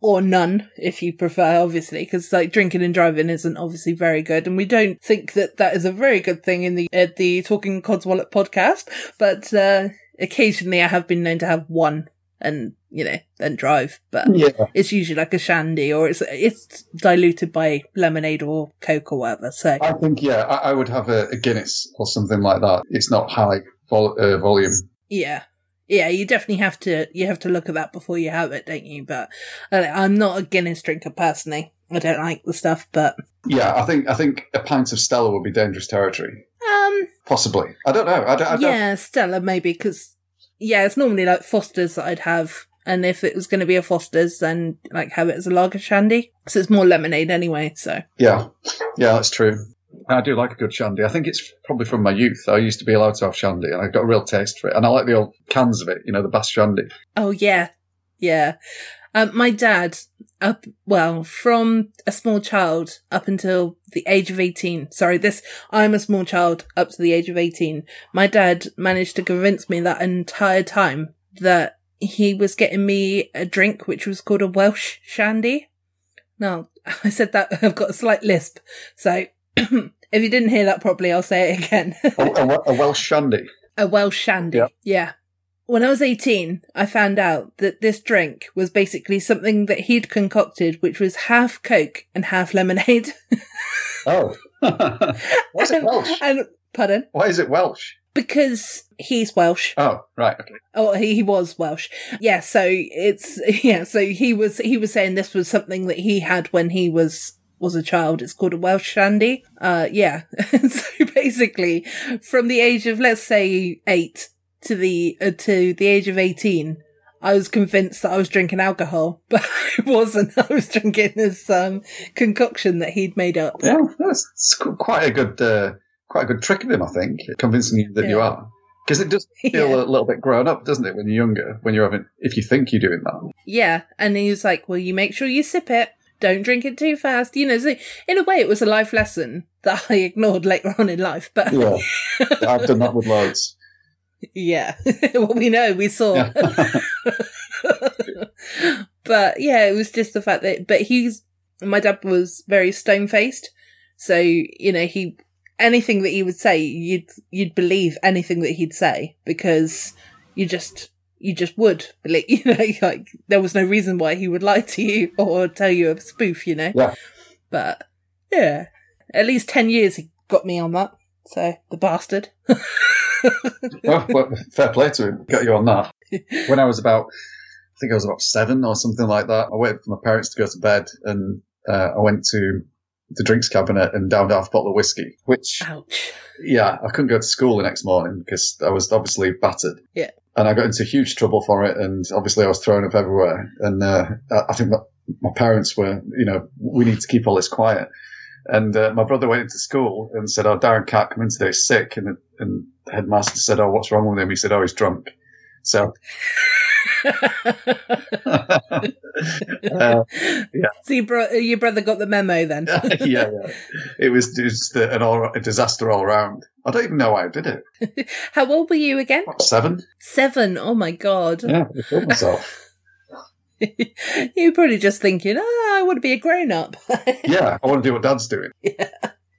or none if you prefer, obviously, because like drinking and driving isn't obviously very good. And we don't think that that is a very good thing in the, the Talking Codswallop podcast, but, uh, occasionally I have been known to have one and, you know, then drive, but Yeah. it's usually like a shandy or it's it's diluted by lemonade or coke or whatever. So I think yeah, I, I would have a, a Guinness or something like that. It's not high vol- uh, volume. yeah, yeah, you definitely have to you have to look at that before you have it, don't you? But uh, I'm not a Guinness drinker personally. I don't like the stuff, but Yeah, I think I think a pint of Stella would be dangerous territory. um, Possibly. I don't know. I don't. I don't yeah, Stella maybe because yeah, it's normally like Foster's that I'd have. And if it was going to be a Foster's, then like have it as a lager shandy. because it's more lemonade anyway. So Yeah, yeah, that's true. I do like a good shandy. I think it's probably from my youth. I used to be allowed to have shandy, and I got a real taste for it. And I like the old cans of it. You know, the Bass shandy. Oh yeah, yeah. Um, my dad, up well, from a small child up until the age of eighteen. Sorry, this I'm a small child up to the age of eighteen. My dad managed to convince me that entire time that he was getting me a drink which was called a Welsh shandy. Now I said that I've got a slight lisp, so if you didn't hear that properly, I'll say it again. A, a, a Welsh shandy. A Welsh shandy. Yeah. Yeah. When I was 18, I found out that this drink was basically something that he'd concocted, which was half Coke and half lemonade. Oh, what's it Welsh? and, pardon? Why is it Welsh? Because he's Welsh. Oh, right. Okay. Oh, he, he was Welsh. Yeah, so it's, yeah, so he was, he was saying this was something that he had when he was, was a child. It's called a Welsh shandy. Uh, yeah. so basically, from the age of, let's say, eight to the, uh, to the age of 18, I was convinced that I was drinking alcohol, but I wasn't. I was drinking this, um, concoction that he'd made up. Yeah, that's qu- quite a good, uh, quite a good trick of him. I think convincing you that you are, because it does feel Yeah. a little bit grown up, doesn't it? When you're younger, when you're having, if you think you're doing that. Yeah, and he was like, "Well, you make sure you sip it. Don't drink it too fast." You know, so in a way, it was a life lesson that I ignored later on in life. But Yeah, I've done that with loads. yeah, well, we know, we saw. Yeah. but yeah, it was just the fact that. But he's my dad was very stone faced, so you know he anything that he would say, you'd you'd believe anything that he'd say because you just you just would believe. You know, like there was no reason why he would lie to you or tell you a spoof. You know. Yeah. But yeah, at least ten years he got me on that. So the bastard. well, well, fair play to him. Got you on that. When I was about, I think I was about seven or something like that. I waited for my parents to go to bed, and uh, I went to the drinks cabinet and downed half a bottle of whiskey. Which, Ouch. yeah, I couldn't go to school the next morning because I was obviously battered. Yeah. And I got into huge trouble for it, and obviously I was thrown up everywhere. And uh, I think that my parents were, you know, we need to keep all this quiet. And uh, my brother went into school and said, "Oh, Darren can't come in today, he's sick." And the, and the headmaster said, "Oh, what's wrong with him?" He said, "Oh, he's drunk." So, uh, So your, bro- your brother got the memo then? yeah, yeah, it was just an all, a disaster all around. I don't even know why I did it. How old were you again? What, seven? Seven. Oh my god. Yeah, I killed myself. You're probably just thinking, oh, I want to be a grown up. yeah, I want to do what Dad's doing.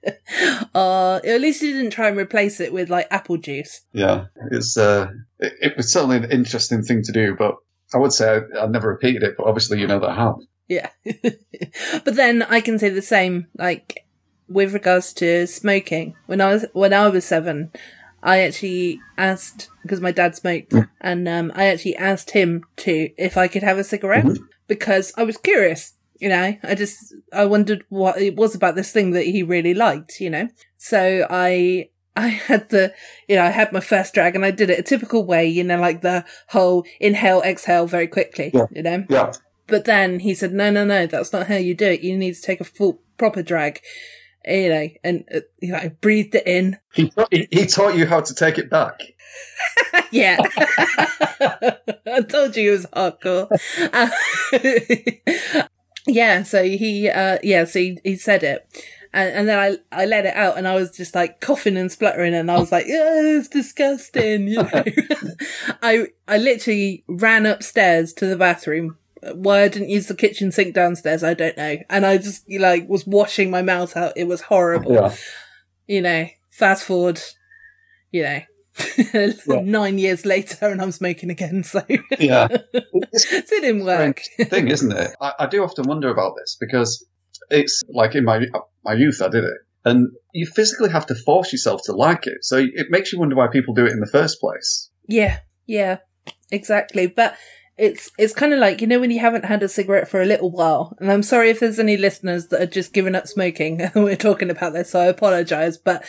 uh, at least you didn't try and replace it with like apple juice. Yeah, it's uh, it, it was certainly an interesting thing to do, but I would say I, I never repeated it, but obviously you know that I have. Yeah. but then I can say the same, like with regards to smoking. When I was when I was seven, I actually asked because my dad smoked, and um, I actually asked him to if I could have a cigarette because I was curious. You know, I just I wondered what it was about this thing that he really liked. You know, so I I had the, you know, I had my first drag and I did it a typical way, you know, like the whole inhale, exhale very quickly, Yeah. you know. Yeah. But then he said, no, no, no, that's not how you do it. You need to take a full, proper drag, you know, and, uh, you know, I breathed it in. He, he, he taught you how to take it back. yeah. I told you it was hardcore. Uh, yeah. So he, uh, yeah, so he, he said it. And, and then I, I let it out and I was just like coughing and spluttering and I was like, yeah, it's disgusting, you know. I, I literally ran upstairs to the bathroom. Why I didn't use the kitchen sink downstairs, I don't know. And I just, like, was washing my mouth out. It was horrible. Yeah. You know, fast forward, you know, nine years later and I'm smoking again. So Yeah. it didn't work. thing, isn't it? I, I do often wonder about this because it's like in my my youth, I did it, and you physically have to force yourself to like it. So it makes you wonder why people do it in the first place. Yeah, yeah, exactly. But it's it's kind of like you know when you haven't had a cigarette for a little while. And I'm sorry if there's any listeners that are just giving up smoking. We're talking about this, so I apologize. But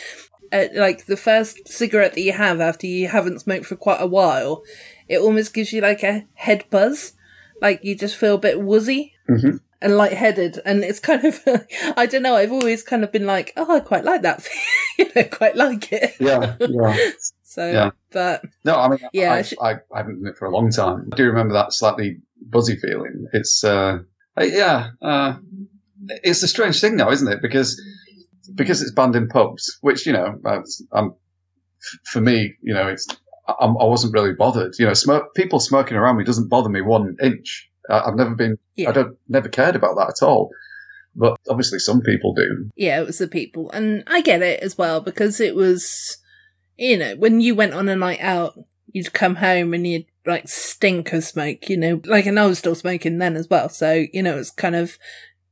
uh, like the first cigarette that you have after you haven't smoked for quite a while, it almost gives you like a head buzz. Like you just feel a bit woozy. Mhm. And lightheaded, and it's kind of, I don't know, I've always kind of been like, oh, I quite like that, you know, quite like it. Yeah, yeah. So, Yeah. but No, I mean, Yeah, I, I I, I haven't done it for a long time. I do remember that slightly buzzy feeling. It's, uh, uh, yeah, uh, it's a strange thing now, isn't it? Because because it's banned in pubs, which you know, um, for me, you know, it's I, I wasn't really bothered. You know, smoke, people smoking around me doesn't bother me one inch. I, I've never been, Yeah. I don't, never cared about that at all. But obviously, some people do. yeah, it was the people. And I get it as well because it was, you know, when you went on a night out, you'd come home and you'd like stink of smoke, you know, like, and I was still smoking then as well. So, you know, it's kind of,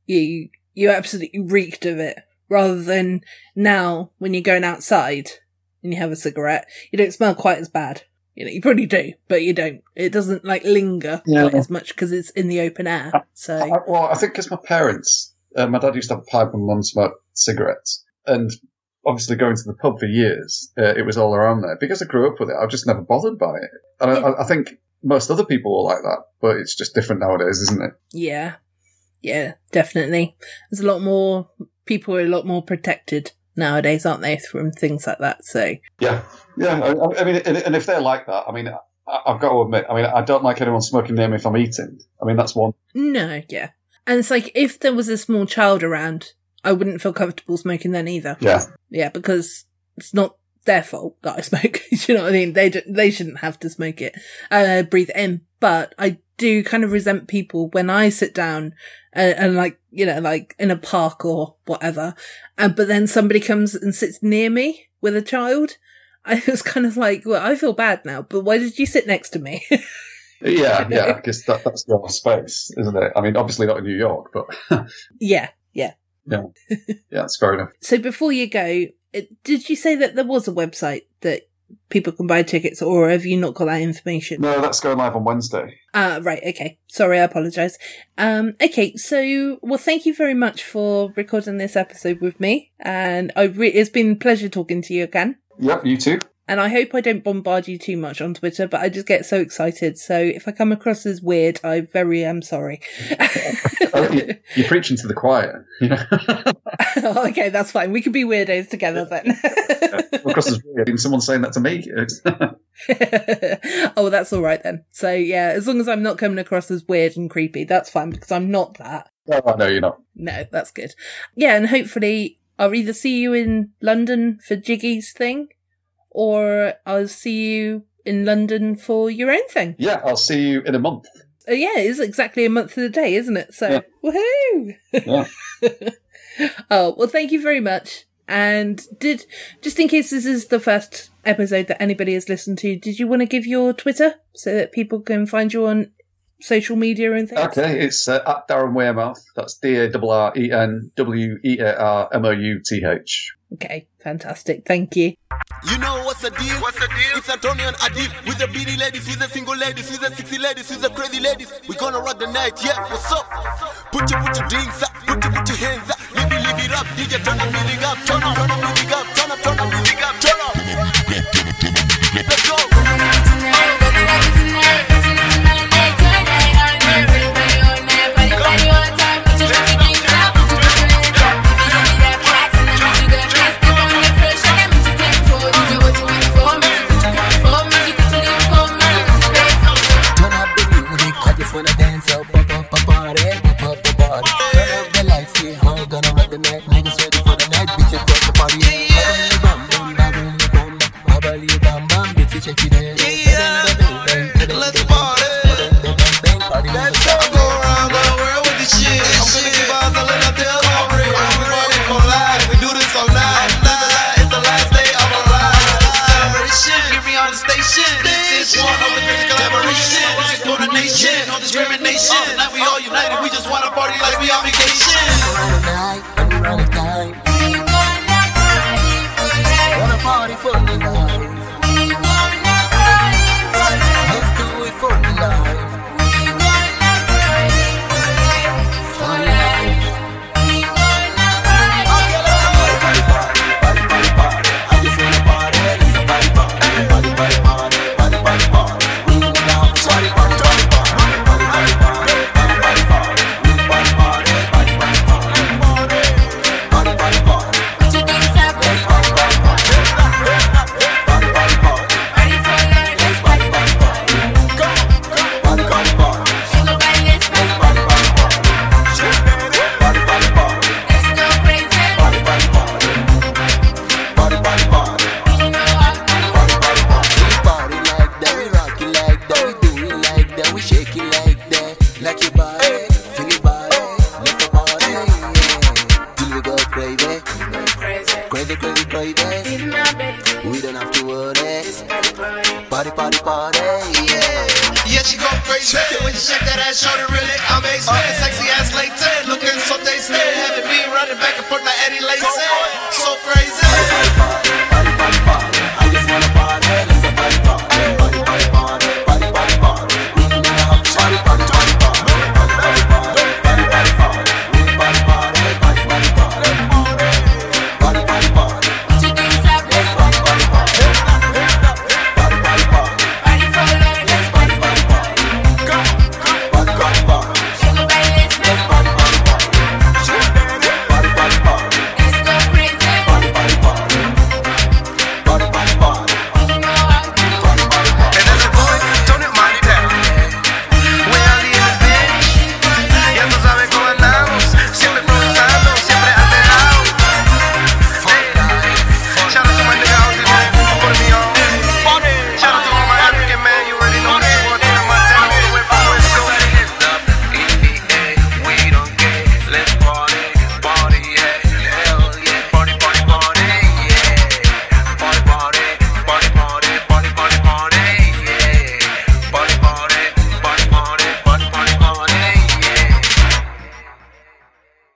you, you absolutely reeked of it rather than now when you're going outside and you have a cigarette, you don't smell quite as bad. You know, you probably do, but you don't. It doesn't like linger Yeah. quite as much because it's in the open air. So, I, well, I think because my parents, uh, my dad used to have a pipe and mum smoked cigarettes, and obviously going to the pub for years, uh, it was all around there. Because I grew up with it, I've just never bothered by it. And I, I, I think most other people are like that, but it's just different nowadays, isn't it? Yeah. Yeah, definitely. There's a lot more people are a lot more protected nowadays, aren't they, from things like that. So Yeah, yeah. I, I mean, and, if they're like that, I mean, I, I've got to admit, I mean, I don't like anyone smoking near me if I'm eating. I mean, that's one. no, yeah. And it's like if there was a small child around, I wouldn't feel comfortable smoking then either. Yeah, Yeah, because it's not their fault that I smoke. you know what I mean? They d- they shouldn't have to smoke it, uh, breathe in. But I do kind of resent people when I sit down and, and like you know like in a park or whatever, and but then somebody comes and sits near me with a child. I was kind of like, well, I feel bad now, but why did you sit next to me? yeah, yeah. Because that, that's your space, isn't it? I mean, obviously not in New York, but yeah, yeah. yeah, yeah, it's fair enough. So before you go, did you say that there was a website that people can buy tickets, or have you not got that information? No, that's going live on Wednesday. Ah, right. Okay. Sorry, I apologize. Um, okay. So, well, thank you very much for recording this episode with me. And I re- it's been a pleasure talking to you again. Yep, you too. And I hope I don't bombard you too much on Twitter, but I just get so excited. So if I come across as weird, I very am sorry. Oh, you- You're preaching to the choir. You know, oh, okay, that's fine. We could be weirdos together then. across as weird. And someone saying that to me. Oh, that's all right then. So yeah, as long as I'm not coming across as weird and creepy, that's fine because I'm not that. oh, no, you're not. No, that's good. Yeah, and hopefully I'll either see you in London for Jiggy's thing, or I'll see you in London for your own thing. Yeah, I'll see you in a month. Oh yeah, it is exactly a month to the day, isn't it? So Yeah. woohoo! Yeah. oh well, thank you very much. And did just in case this is the first episode that anybody has listened to, did you want to give your Twitter so that people can find you on social media and things? Okay, it's uh, at Darren Wearmouth. That's D A R R E N W E A R M O U T H. Okay, fantastic. Thank you. You know what's the deal? What's the deal? It's Antonio and Adil with the beady ladies, with the single ladies, with the sexy ladies, with the crazy ladies. we gonna rock the night, yeah. What's up? Put your put your drinks up, put your put your hands up, leave leave it up, DJ turn the music up, turn up, turn the music up, turn up, turn the music up, turn up. Let's go.